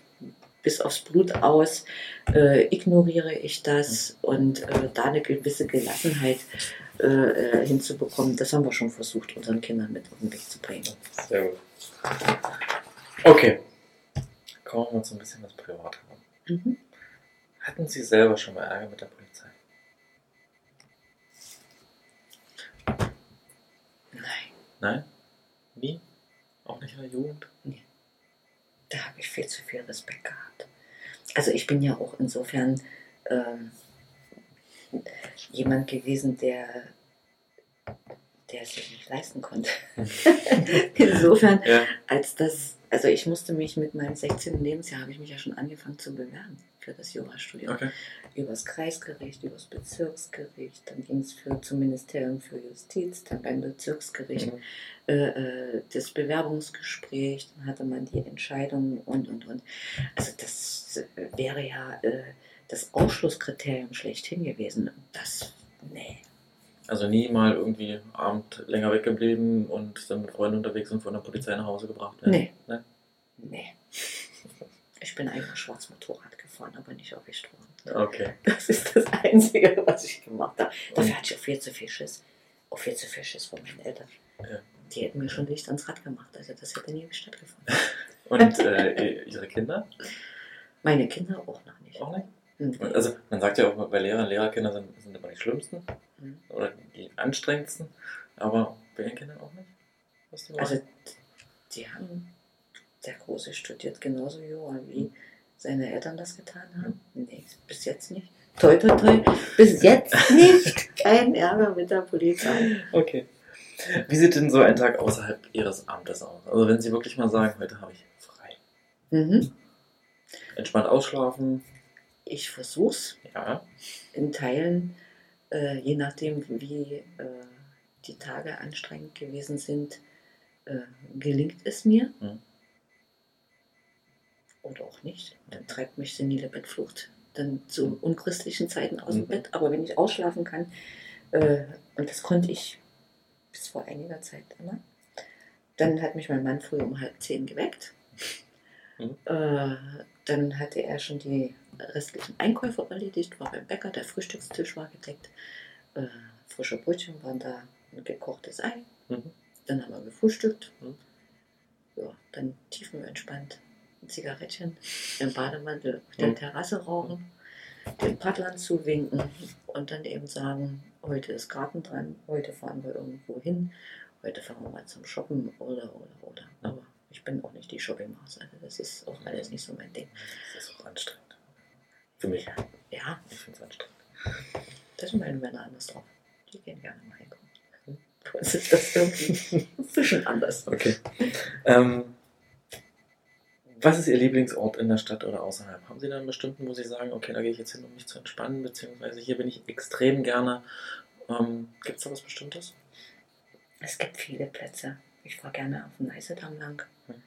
bis aufs Blut aus, äh, ignoriere ich das und äh, da eine gewisse Gelassenheit äh, äh, hinzubekommen, das haben wir schon versucht, unseren Kindern mit auf den Weg zu bringen. Sehr gut. Okay. Kommen wir zu ein bisschen was Privatem. Mhm. Hatten Sie selber schon mal Ärger mit der Polizei? Nein, Nein? Nie? Auch nicht in der Jugend? Da habe ich viel zu viel Respekt gehabt. Also ich bin ja auch insofern ähm, jemand gewesen, der, der es sich nicht leisten konnte. insofern Ja. als das, also ich musste mich mit meinem 16. Lebensjahr, habe ich mich ja schon angefangen zu bewerben für das Jurastudium. Okay. Übers Kreisgericht, übers Bezirksgericht, dann ging es für, zum Ministerium für Justiz, dann beim Bezirksgericht Mhm. äh, äh, das Bewerbungsgespräch, dann hatte man die Entscheidung und, und, und. Also das äh, wäre ja äh, das Ausschlusskriterium schlechthin gewesen. Das, nee. Also nie mal irgendwie Abend länger weggeblieben und dann mit Freunden unterwegs und von der Polizei nach Hause gebracht werden? Nee. Ne? Nee. Ich bin einmal schwarz Motorrad gefahren, aber nicht erwischt worden. Okay. Das ist das Einzige, was ich gemacht habe. Dafür hatte ich auch viel zu viel Schiss. Auch viel zu viel Schiss von meinen Eltern. Ja. Die hätten mir schon Licht ans Rad gemacht. Also das hätte nie stattgefunden. Und äh, Ihre Kinder? Meine Kinder auch noch nicht. Auch nicht? Mhm. Also man sagt ja auch bei Lehrern, Lehrerkinder sind, sind immer die schlimmsten Mhm. oder die anstrengendsten, aber bei Ihren Kindern auch nicht? Also die haben, der Große studiert genauso Jura, wie seine Eltern das getan haben. Nee, bis jetzt nicht. Toi, toi, toi. Bis jetzt nicht. Kein Ärger mit der Polizei. Okay. Wie sieht denn so ein Tag außerhalb Ihres Amtes aus? Also wenn Sie wirklich mal sagen, heute habe ich frei. Mhm. Entspannt ausschlafen, Ich versuch's. ja. in Teilen, äh, je nachdem, wie äh, die Tage anstrengend gewesen sind, äh, gelingt es mir. Mhm. Oder auch nicht. Dann treibt mich senile Bettflucht dann zu unchristlichen Zeiten aus dem Mhm. Bett. Aber wenn ich ausschlafen kann, äh, und das konnte ich bis vor einiger Zeit immer, dann hat mich mein Mann früh um halb zehn geweckt. Mhm. Äh, dann hatte er schon die restlichen Einkäufe erledigt, war beim Bäcker, der Frühstückstisch war gedeckt, äh, frische Brötchen waren da, ein gekochtes Ei. Mhm. Dann haben wir gefrühstückt. Mhm. Ja, dann tiefenentspannt ein Zigarettchen im Bademantel auf der Mhm. Terrasse rauchen, den Paddlern zuwinken und dann eben sagen, heute ist Garten dran, heute fahren wir irgendwo hin, heute fahren wir mal zum Shoppen oder, oder, oder. Aber ich bin auch nicht die Shoppingmaus. Also das ist auch alles nicht so mein Ding. Das ist auch anstrengend. Für mich. Ja, Ich finde es anstrengend. das sind meine Männer anders drauf. Die gehen gerne mal einkaufen. Bei uns ist das irgendwie ein bisschen anders. Okay. Ähm, was ist Ihr Lieblingsort in der Stadt oder außerhalb? Haben Sie da einen bestimmten, wo Sie sagen, okay, da gehe ich jetzt hin, um mich zu entspannen, beziehungsweise hier bin ich extrem gerne. Ähm, Gibt es da was Bestimmtes? Es gibt viele Plätze. Ich fahre gerne auf den Neisedamm lang. Hm.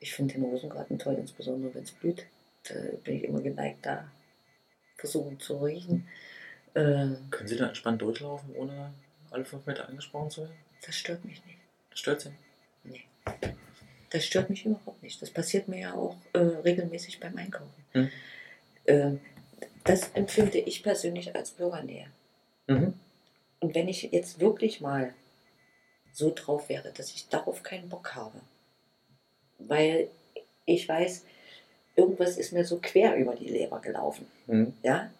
Ich finde den Rosengarten toll, insbesondere wenn es blüht. Da bin ich immer geneigt, da versuchen zu riechen. Äh, Können Sie da entspannt durchlaufen, ohne alle fünf Meter angesprochen zu werden? das stört mich nicht. Das stört Sie? Nee. Das stört mich überhaupt nicht. Das passiert mir ja auch äh, regelmäßig beim Einkaufen. Hm. Ähm, das empfinde ich persönlich als Bürgernähe. Mhm. Und wenn ich jetzt wirklich mal so drauf wäre, dass ich darauf keinen Bock habe, weil ich weiß, irgendwas ist mir so quer über die Leber gelaufen, Mhm. ja,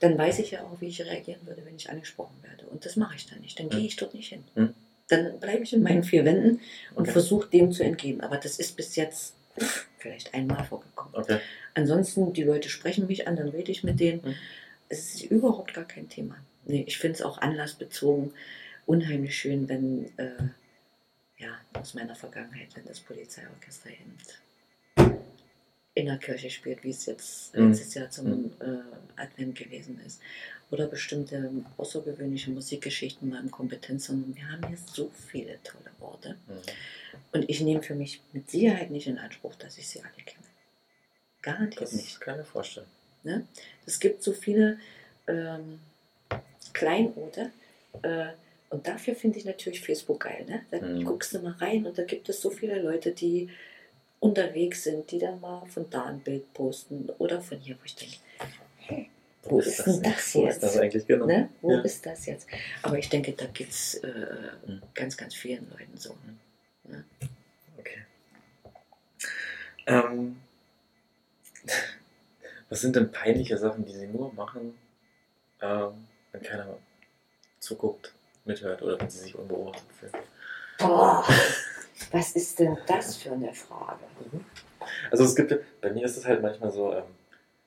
dann weiß ich ja auch, wie ich reagieren würde, wenn ich angesprochen werde. Und das mache ich dann nicht. Dann gehe ich dort nicht hin. Dann bleibe ich in meinen vier Wänden und Okay. versuche dem zu entgehen. Aber das ist bis jetzt vielleicht einmal vorgekommen. Okay. Ansonsten, die Leute sprechen mich an, dann rede ich mit denen. Mhm. Es ist überhaupt gar kein Thema. Nee, ich finde es auch anlassbezogen unheimlich schön, wenn, äh, ja, aus meiner Vergangenheit, wenn das Polizeiorchester eben in der Kirche spielt, wie es jetzt Mhm. letztes Jahr zum äh, Advent gewesen ist. Oder bestimmte außergewöhnliche Musikgeschichten beim Kompetenzzentrum. Wir haben hier so viele tolle Orte. Mhm. Und ich nehme für mich mit Sicherheit nicht in Anspruch, dass ich sie alle kenne. Garantiert Das nicht. mir vorstellen. Ne? Es gibt so viele ähm, Kleinorte. Äh, und dafür finde ich natürlich Facebook geil. Ne? Da Mhm. guckst du mal rein und da gibt es so viele Leute, die unterwegs sind, die dann mal von da ein Bild posten oder von hier, wo ich denke, hey, wo ist denn das Wo jetzt? ist das eigentlich genau? Ne? Wo Ja. ist das jetzt? Aber ich denke, da geht es äh, Mhm. ganz, ganz vielen Leuten so. Okay. Ähm, was sind denn peinliche Sachen, die Sie nur machen, ähm, wenn keiner zuguckt, mithört oder wenn Sie sich unbeobachtet fühlen? Boah, was ist denn das für eine Frage? Also es gibt, bei mir ist es halt manchmal so, ähm,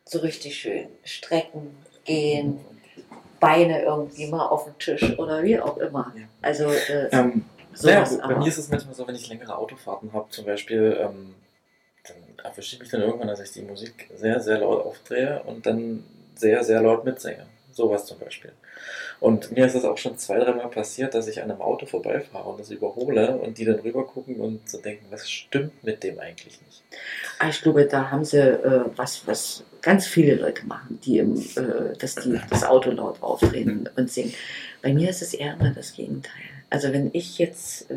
So richtig schön strecken, gehen, Beine irgendwie mal auf den Tisch oder wie auch immer. Ja. Also äh, ähm sowas bei aber. mir ist es manchmal so, wenn ich längere Autofahrten habe, zum Beispiel, ähm, dann erwische ich mich dann irgendwann, dass ich die Musik sehr, sehr laut aufdrehe und dann sehr, sehr laut mitsinge. Sowas zum Beispiel. Und mir ist es auch schon zwei, dreimal passiert, dass ich an einem Auto vorbeifahre und das überhole und die dann rüber gucken und so denken, was stimmt mit dem eigentlich nicht? Ah, Ich glaube, da haben sie äh, was, was ganz viele Leute machen, die im, äh, dass die das Auto laut aufdrehen und singen. Bei mir ist es eher immer das Gegenteil. Also wenn ich jetzt, äh,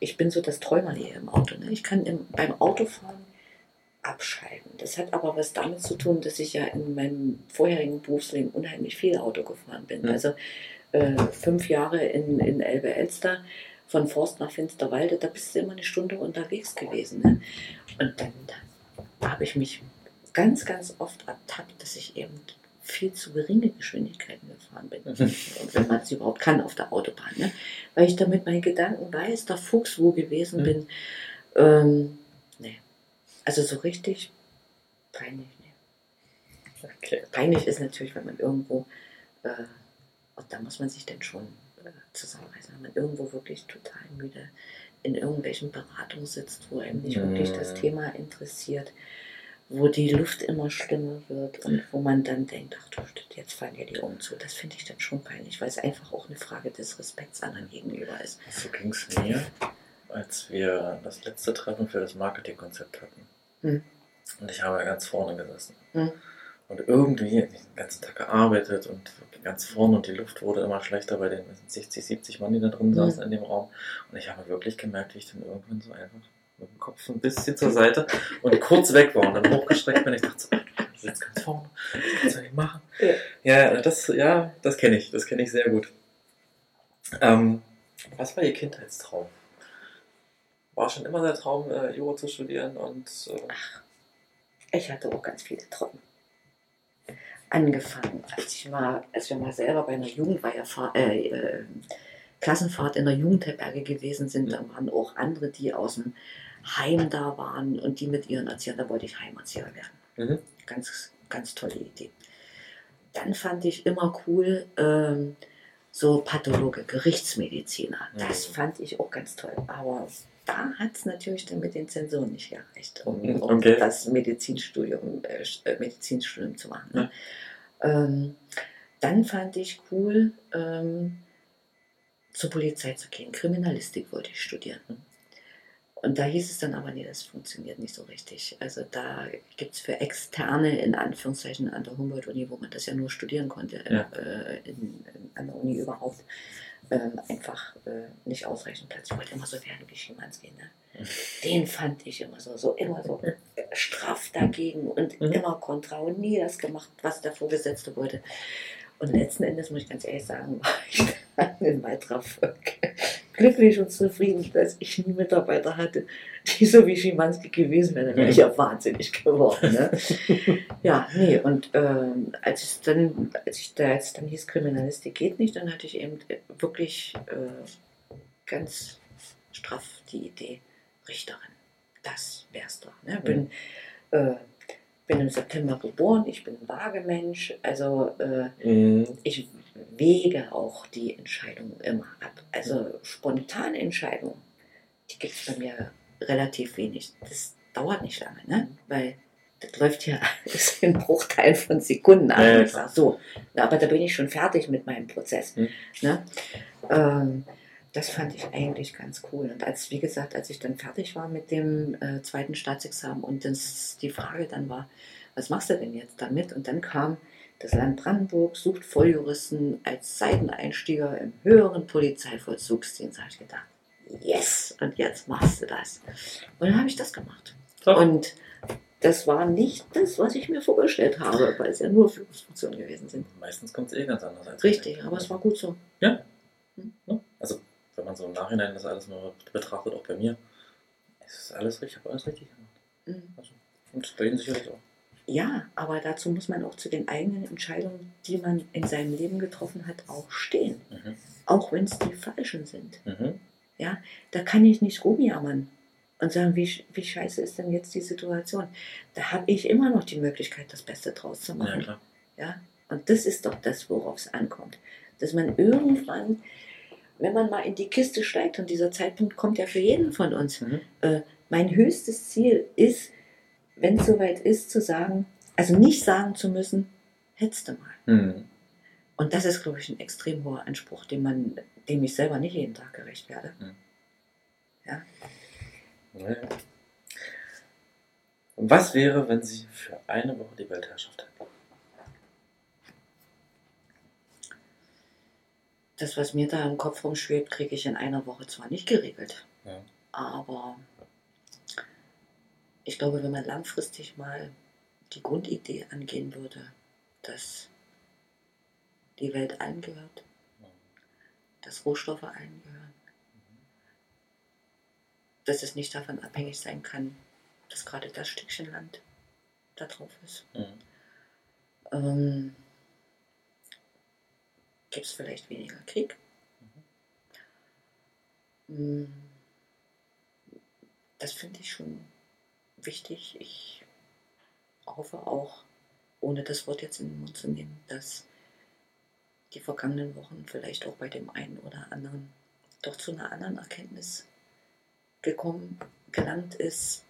ich bin so das Träumerli im Auto. Ne? Ich kann im, beim Autofahren abschalten. Das hat aber was damit zu tun, dass ich ja in meinem vorherigen Berufsleben unheimlich viel Auto gefahren bin. Mhm. Also äh, fünf Jahre in, in Elbe-Elster, von Forst nach Finsterwalde, da bist du immer eine Stunde unterwegs gewesen. Ne? Und dann, dann habe ich mich ganz, ganz oft ertappt, dass ich eben viel zu geringe Geschwindigkeiten gefahren bin. Und wenn man es überhaupt kann auf der Autobahn. Ne? Weil ich damit meinen Gedanken weiß, der Fuchs wo gewesen bin. Ähm. Also so richtig peinlich. Nee. Okay. Peinlich ist natürlich, wenn man irgendwo, äh, da muss man sich dann schon äh, zusammenreißen, wenn man irgendwo wirklich total müde in irgendwelchen Beratungen sitzt, wo einem nicht wirklich das Mhm. Thema interessiert, wo die Luft immer schlimmer wird und wo man dann denkt, ach du, jetzt fallen dir die Augen zu. Das finde ich dann schon peinlich, weil es einfach auch eine Frage des Respekts anderen gegenüber ist. So ging es mir, als wir das letzte Treffen für das Marketingkonzept hatten. Hm. Und ich habe ganz vorne gesessen. Hm. Und irgendwie den ganzen Tag gearbeitet und ganz vorne und die Luft wurde immer schlechter bei den 60, 70 Mann, die da drin Hm. saßen in dem Raum. Und ich habe wirklich gemerkt, wie ich dann irgendwann so einfach mit dem Kopf ein bisschen zur Seite und kurz weg war und dann hochgestreckt bin. Ich dachte so, ich sitze ganz vorne, das kannst du nicht machen. Ja. Ja, das, ja, das kenne ich, das kenne ich sehr gut. Ähm, was war Ihr Kindheitstraum? War schon immer der Traum, äh, Jura zu studieren und äh, Ich hatte auch ganz viele Träume. Angefangen, als ich mal, als wir mal selber bei einer Jugendweihe äh, äh, Klassenfahrt in der Jugendherberge gewesen sind. Da waren auch andere, die aus dem Heim da waren und die mit ihren Erziehern, da wollte ich Heimerzieher werden. Mhm. Ganz, ganz tolle Idee. Dann fand ich immer cool, ähm, so Pathologe, Gerichtsmediziner. Das Mhm. fand ich auch ganz toll. Aber da hat es natürlich dann mit den Zensuren nicht gereicht, um, Mhm, um okay. das Medizinstudium, äh, äh, Medizinstudium zu machen. Ne? Ähm, dann fand ich cool, ähm, zur Polizei zu gehen. Kriminalistik wollte ich studieren. Mhm. Und da hieß es dann aber, nee, das funktioniert nicht so richtig. Also da gibt es für Externe, in Anführungszeichen, an der Humboldt-Uni, wo man das ja nur studieren konnte, Ja. äh, in, in, an der Uni überhaupt, ähm, einfach äh, nicht ausreichend Platz. Ich wollte immer so werden wie Schimanski. Ne? Den fand ich immer so, so immer so äh, straff dagegen und Mhm. immer kontra und nie das gemacht, was der Vorgesetzte wollte. Und letzten Endes muss ich ganz ehrlich sagen, war ich dann in weiterer Folge glücklich und zufrieden, dass ich nie Mitarbeiter hatte, die so wie Schimanski gewesen wären. Dann wäre ich ja wahnsinnig geworden. Ne? ja, nee, und ähm, als, es dann, als ich da jetzt dann hieß, Kriminalistik geht nicht, dann hatte ich eben wirklich äh, ganz straff die Idee, Richterin. Das wär's doch. Ne? Bin, äh, bin im September geboren, ich bin ein Wagemensch, also äh, Mhm. ich wege auch die Entscheidungen immer ab. Also spontane Entscheidungen, die gibt es bei mir relativ wenig. Das dauert nicht lange, ne? weil das läuft ja alles in Bruchteilen von Sekunden ab. Ja, ja, so, na, aber da bin ich schon fertig mit meinem Prozess. Mhm. Ne? Ähm, das fand ich eigentlich ganz cool. Und als, wie gesagt, als ich dann fertig war mit dem äh, zweiten Staatsexamen und das, die Frage dann war, was machst du denn jetzt damit? Und dann kam, das Land Brandenburg sucht Volljuristen als Seiteneinsteiger im höheren Polizeivollzugsdienst. Da habe ich gedacht, yes, und jetzt machst du das. Und dann habe ich das gemacht. So. Und das war nicht das, was ich mir vorgestellt habe, weil es ja nur Führungsfunktionen gewesen sind. Meistens kommt es eh ganz anders. Als Richtig, aber es war gut so. Also, wenn man so im Nachhinein das alles mal betrachtet, auch bei mir, es ist alles richtig, ich habe alles richtig gemacht. Mhm. Also, und bei Ihnen sicherlich auch. Ja, aber dazu muss man auch zu den eigenen Entscheidungen, die man in seinem Leben getroffen hat, auch stehen. Mhm. Auch wenn es die falschen sind. Mhm. Ja, da kann ich nicht rumjammern und sagen, wie, wie scheiße ist denn jetzt die Situation. Da habe ich immer noch die Möglichkeit, das Beste draus zu Ja, machen. klar. Ja, und das ist doch das, worauf es ankommt. Dass man irgendwann, wenn man mal in die Kiste steigt, und dieser Zeitpunkt kommt ja für jeden von uns, Mhm. äh, mein höchstes Ziel ist, wenn es soweit ist, zu sagen, also nicht sagen zu müssen, hättest du mal. Mhm. Und das ist, glaube ich, ein extrem hoher Anspruch, dem, man, dem ich selber nicht jeden Tag gerecht werde. Ja, ja. Was wäre, wenn Sie für eine Woche die Weltherrschaft hätten? Das, was mir da im Kopf rumschwebt, kriege ich in einer Woche zwar nicht geregelt, Ja. aber ich glaube, wenn man langfristig mal die Grundidee angehen würde, dass die Welt allen gehört, dass Rohstoffe allen gehören, dass es nicht davon abhängig sein kann, dass gerade das Stückchen Land da drauf ist. Mhm. Ähm, Gibt es vielleicht weniger Krieg? Mm, Das finde ich schon wichtig. Ich hoffe auch, ohne das Wort jetzt in den Mund zu nehmen, dass die vergangenen Wochen vielleicht auch bei dem einen oder anderen doch zu einer anderen Erkenntnis gekommen, gelangt ist.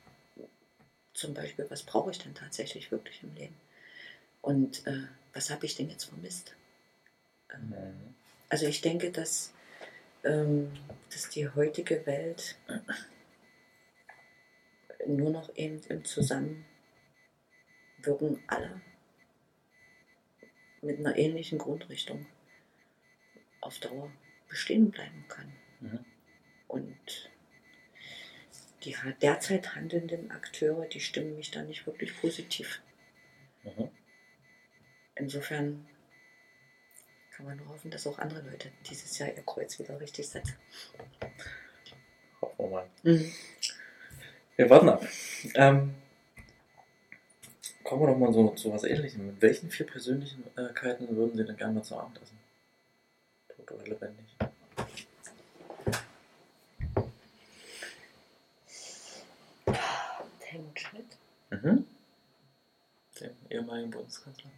Zum Beispiel, was brauche ich denn tatsächlich wirklich im Leben? Und äh, was habe ich denn jetzt vermisst? Ähm, also ich denke, dass, ähm, dass die heutige Welt nur noch eben im Zusammenwirken aller mit einer ähnlichen Grundrichtung auf Dauer bestehen bleiben kann. Mhm. Und die derzeit handelnden Akteure, die stimmen mich da nicht wirklich positiv. Mhm. Insofern kann man nur hoffen, dass auch andere Leute dieses Jahr ihr Kreuz wieder richtig setzen. Hoffen wir mal. Mhm. Wir warten ab. Ähm, kommen wir doch mal so, zu was Ähnlichem. Mit welchen vier Persönlichkeiten würden Sie denn gerne mal zu Abend essen? Tot oder lebendig? Helmut Schmidt. Mhm. Dem ehemaligen Bundeskanzler.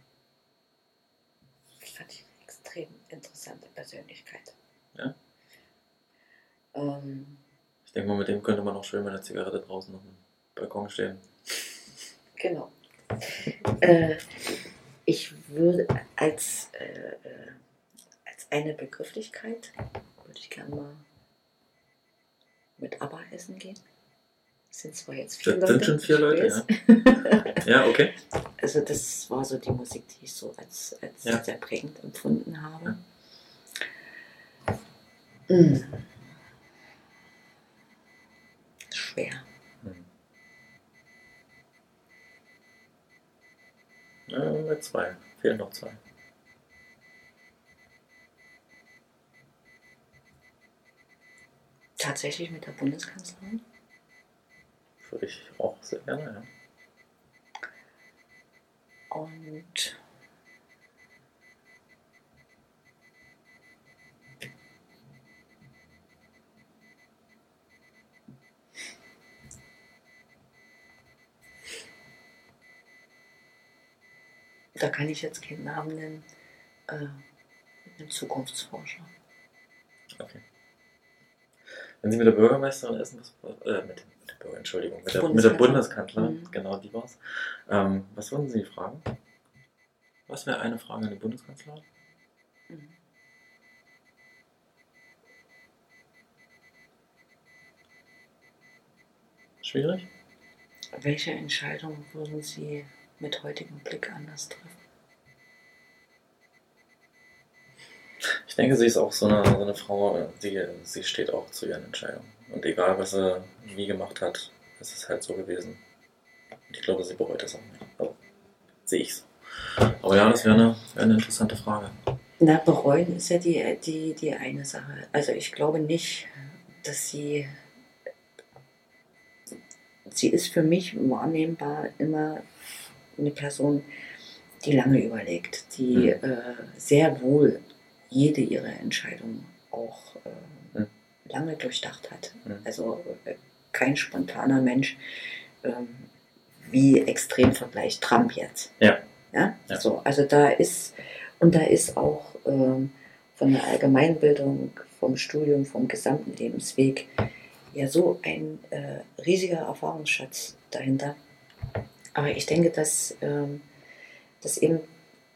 Fand ich extrem interessante Persönlichkeit. Ja. Ähm, Ich denke mal, mit dem könnte man auch schön mit einer Zigarette draußen auf dem Balkon stehen. genau. äh, ich würde als, äh, äh, als eine Begrifflichkeit, würde ich gerne mal mit ABBA essen gehen. Sind zwar jetzt vier Das Leute. sind schon vier Leute, weiß. Ja, okay. Also das war so die Musik, die ich so als, als Ja. sehr prägend empfunden habe. Mm. Schwer. Mhm. Ja, zwei. Fehlen noch zwei. Tatsächlich mit der Bundeskanzlerin. Würde ich auch sehr gerne, ja. Und da kann ich jetzt keinen Namen nennen. Äh, Zukunftsforscher. Okay. Wenn Sie mit der Bürgermeisterin essen, was, äh, mit, mit Bürger, Entschuldigung, mit der, mit der Bundeskanzlerin. Bundeskanzlerin, Mhm. genau die war's. Ähm, was würden Sie fragen? Was wäre eine Frage an die Bundeskanzlerin? Mhm. Schwierig? Welche Entscheidung würden Sie mit heutigem Blick anders treffen? Ich denke, sie ist auch so eine, so eine Frau, sie, sie steht auch zu ihren Entscheidungen. Und egal, was sie wie gemacht hat, ist es halt so gewesen. Und ich glaube, sie bereut das auch nicht. Also, sehe ich so. Aber ja, das wäre eine, wäre eine interessante Frage. Na, bereuen ist ja die, die, die eine Sache. Also ich glaube nicht, dass sie. Sie ist für mich wahrnehmbar immer eine Person, die lange überlegt, die Mhm. äh, sehr wohl jede ihrer Entscheidungen auch äh. Lange durchdacht hat. Mhm. Also äh, kein spontaner Mensch, ähm, wie extrem vergleicht Trump jetzt. Ja. Ja? Ja. So, also da ist, und da ist auch ähm, von der Allgemeinbildung, vom Studium, vom gesamten Lebensweg ja so ein äh, riesiger Erfahrungsschatz dahinter. Aber ich denke, dass, ähm, dass eben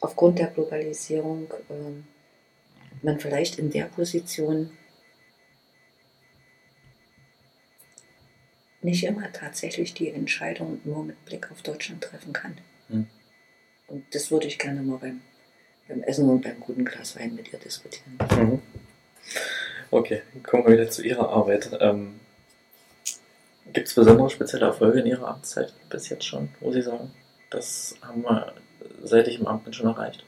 aufgrund der Globalisierung ähm, man vielleicht in der Position nicht immer tatsächlich die Entscheidung nur mit Blick auf Deutschland treffen kann. Hm. Und das würde ich gerne mal beim, beim Essen und beim guten Glas Wein mit ihr diskutieren. Mhm. Okay, kommen wir wieder zu Ihrer Arbeit. Ähm, Gibt es besondere spezielle Erfolge in Ihrer Amtszeit bis jetzt schon, wo Sie sagen, das haben wir seit ich im Amt bin schon erreicht?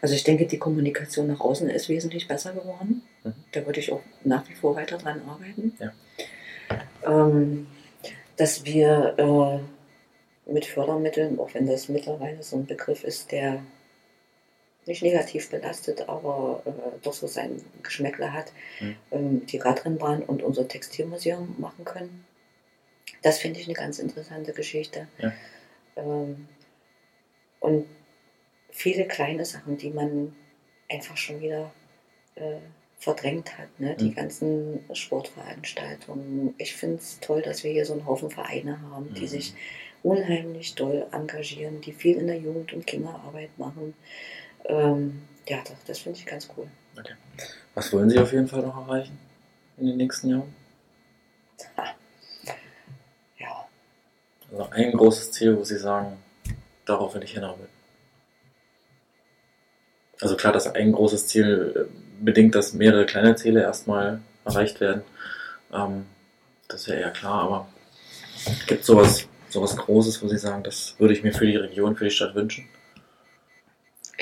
Also ich denke, die Kommunikation nach außen ist wesentlich besser geworden. Mhm. Da würde ich auch nach wie vor weiter dran arbeiten. Ja. Ähm, dass wir äh, mit Fördermitteln, auch wenn das mittlerweile so ein Begriff ist, der nicht negativ belastet, aber äh, doch so sein Geschmäckler hat, Mhm. ähm, die Radrennbahn und unser Textilmuseum machen können. Das finde ich eine ganz interessante Geschichte. Ja. Ähm, und viele kleine Sachen, die man einfach schon wieder äh, verdrängt hat. Ne? Die Mhm. ganzen Sportveranstaltungen. Ich finde es toll, dass wir hier so einen Haufen Vereine haben, die Mhm. sich unheimlich doll engagieren, die viel in der Jugend- und Kinderarbeit machen. Ähm, ja, das, das finde ich ganz cool. Was wollen Sie auf jeden Fall noch erreichen in den nächsten Jahren? Ja, Also ein großes Ziel, wo Sie sagen, darauf will ich hinarbeiten. Also klar, dass ein großes Ziel äh, bedingt, dass mehrere kleine Ziele erstmal erreicht werden. Ähm, das wäre eher klar, aber gibt sowas, sowas Großes, wo Sie sagen, das würde ich mir für die Region, für die Stadt wünschen?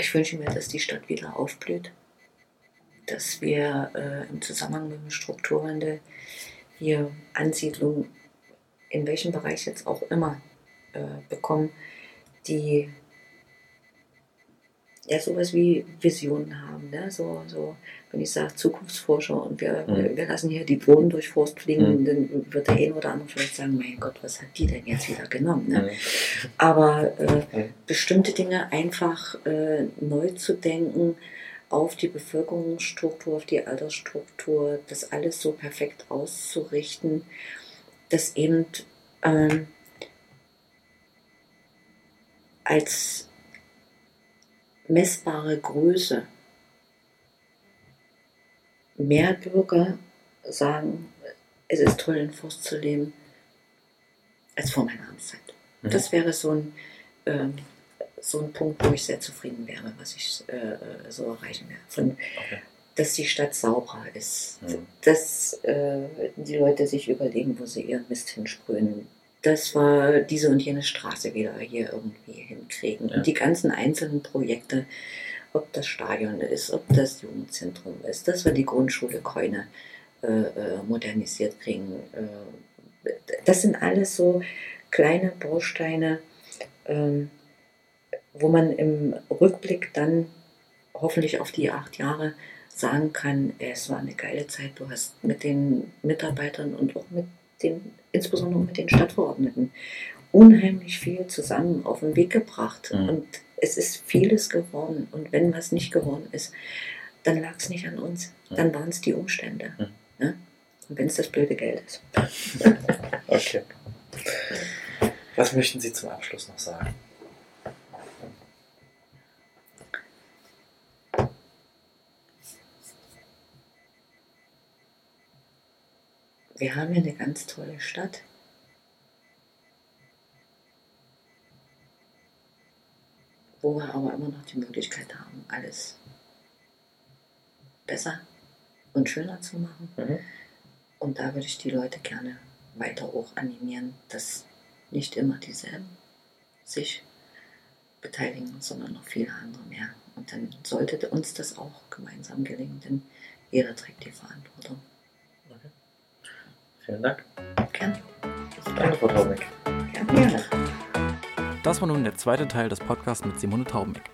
ich wünsche mir, dass die Stadt wieder aufblüht, dass wir äh, im Zusammenhang mit dem Strukturwandel hier Ansiedlungen, in welchem Bereich jetzt auch immer, äh, bekommen, die ja, sowas wie Visionen haben. Ne? So, so, wenn ich sage Zukunftsforscher und wir, Mhm. wir lassen hier die Drohnen durch Forst fliegen, Mhm. dann wird der eine oder andere vielleicht sagen, mein Gott, was hat die denn jetzt wieder genommen? Ne? Mhm. Aber äh, bestimmte Dinge einfach äh, neu zu denken, auf die Bevölkerungsstruktur, auf die Altersstruktur, das alles so perfekt auszurichten, dass eben ähm, als messbare Größe mehr Bürger sagen, es ist toll, in Forst zu leben, als vor meiner Amtszeit. Mhm. Das wäre so ein, ähm, so ein Punkt, wo ich sehr zufrieden wäre, was ich äh, äh, so erreichen werde. Von, Okay. dass die Stadt sauberer ist, Mhm. dass äh, die Leute sich überlegen, wo sie ihren Mist hinsprühen. Dass wir diese und jene Straße wieder hier irgendwie hinkriegen. Ja. Und die ganzen einzelnen Projekte, ob das Stadion ist, ob das Jugendzentrum ist, dass wir die Grundschule Keune äh, äh, modernisiert kriegen. Äh, das sind alles so kleine Bausteine, ähm, wo man im Rückblick dann hoffentlich auf die acht Jahre sagen kann, es war eine geile Zeit. Du hast mit den Mitarbeitern und auch mit den, insbesondere mit den Stadtverordneten, unheimlich viel zusammen auf den Weg gebracht. Mhm. Und es ist vieles geworden. Und wenn was nicht geworden ist, dann lag es nicht an uns. Mhm. Dann waren es die Umstände. Mhm. Ne? Und wenn es das blöde Geld ist. Okay. Was möchten Sie zum Abschluss noch sagen? Wir haben hier eine ganz tolle Stadt. Wo wir aber immer noch die Möglichkeit haben, alles besser und schöner zu machen. Mhm. Und da würde ich die Leute gerne weiter auch animieren, dass nicht immer dieselben sich beteiligen, sondern noch viele andere mehr. Und dann sollte uns das auch gemeinsam gelingen, denn jeder trägt die Verantwortung. Vielen Dank. Gerne. Danke, Frau Taubeck. Gerne. Das war nun der zweite Teil des Podcasts mit Simone Taubeck.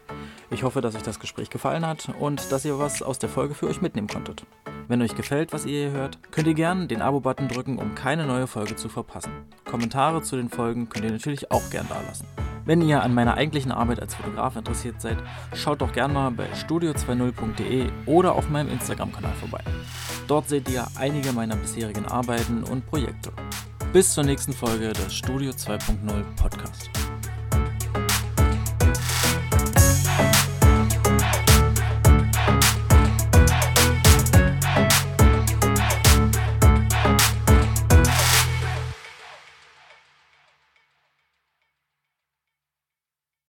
Ich hoffe, dass euch das Gespräch gefallen hat und dass ihr was aus der Folge für euch mitnehmen konntet. Wenn euch gefällt, was ihr hier hört, könnt ihr gerne den Abo-Button drücken, um keine neue Folge zu verpassen. Kommentare zu den Folgen könnt ihr natürlich auch gern dalassen. Wenn ihr an meiner eigentlichen Arbeit als Fotograf interessiert seid, schaut doch gerne mal bei studio20.de oder auf meinem Instagram-Kanal vorbei. Dort seht ihr einige meiner bisherigen Arbeiten und Projekte. Bis zur nächsten Folge des Studio 2.0 Podcast.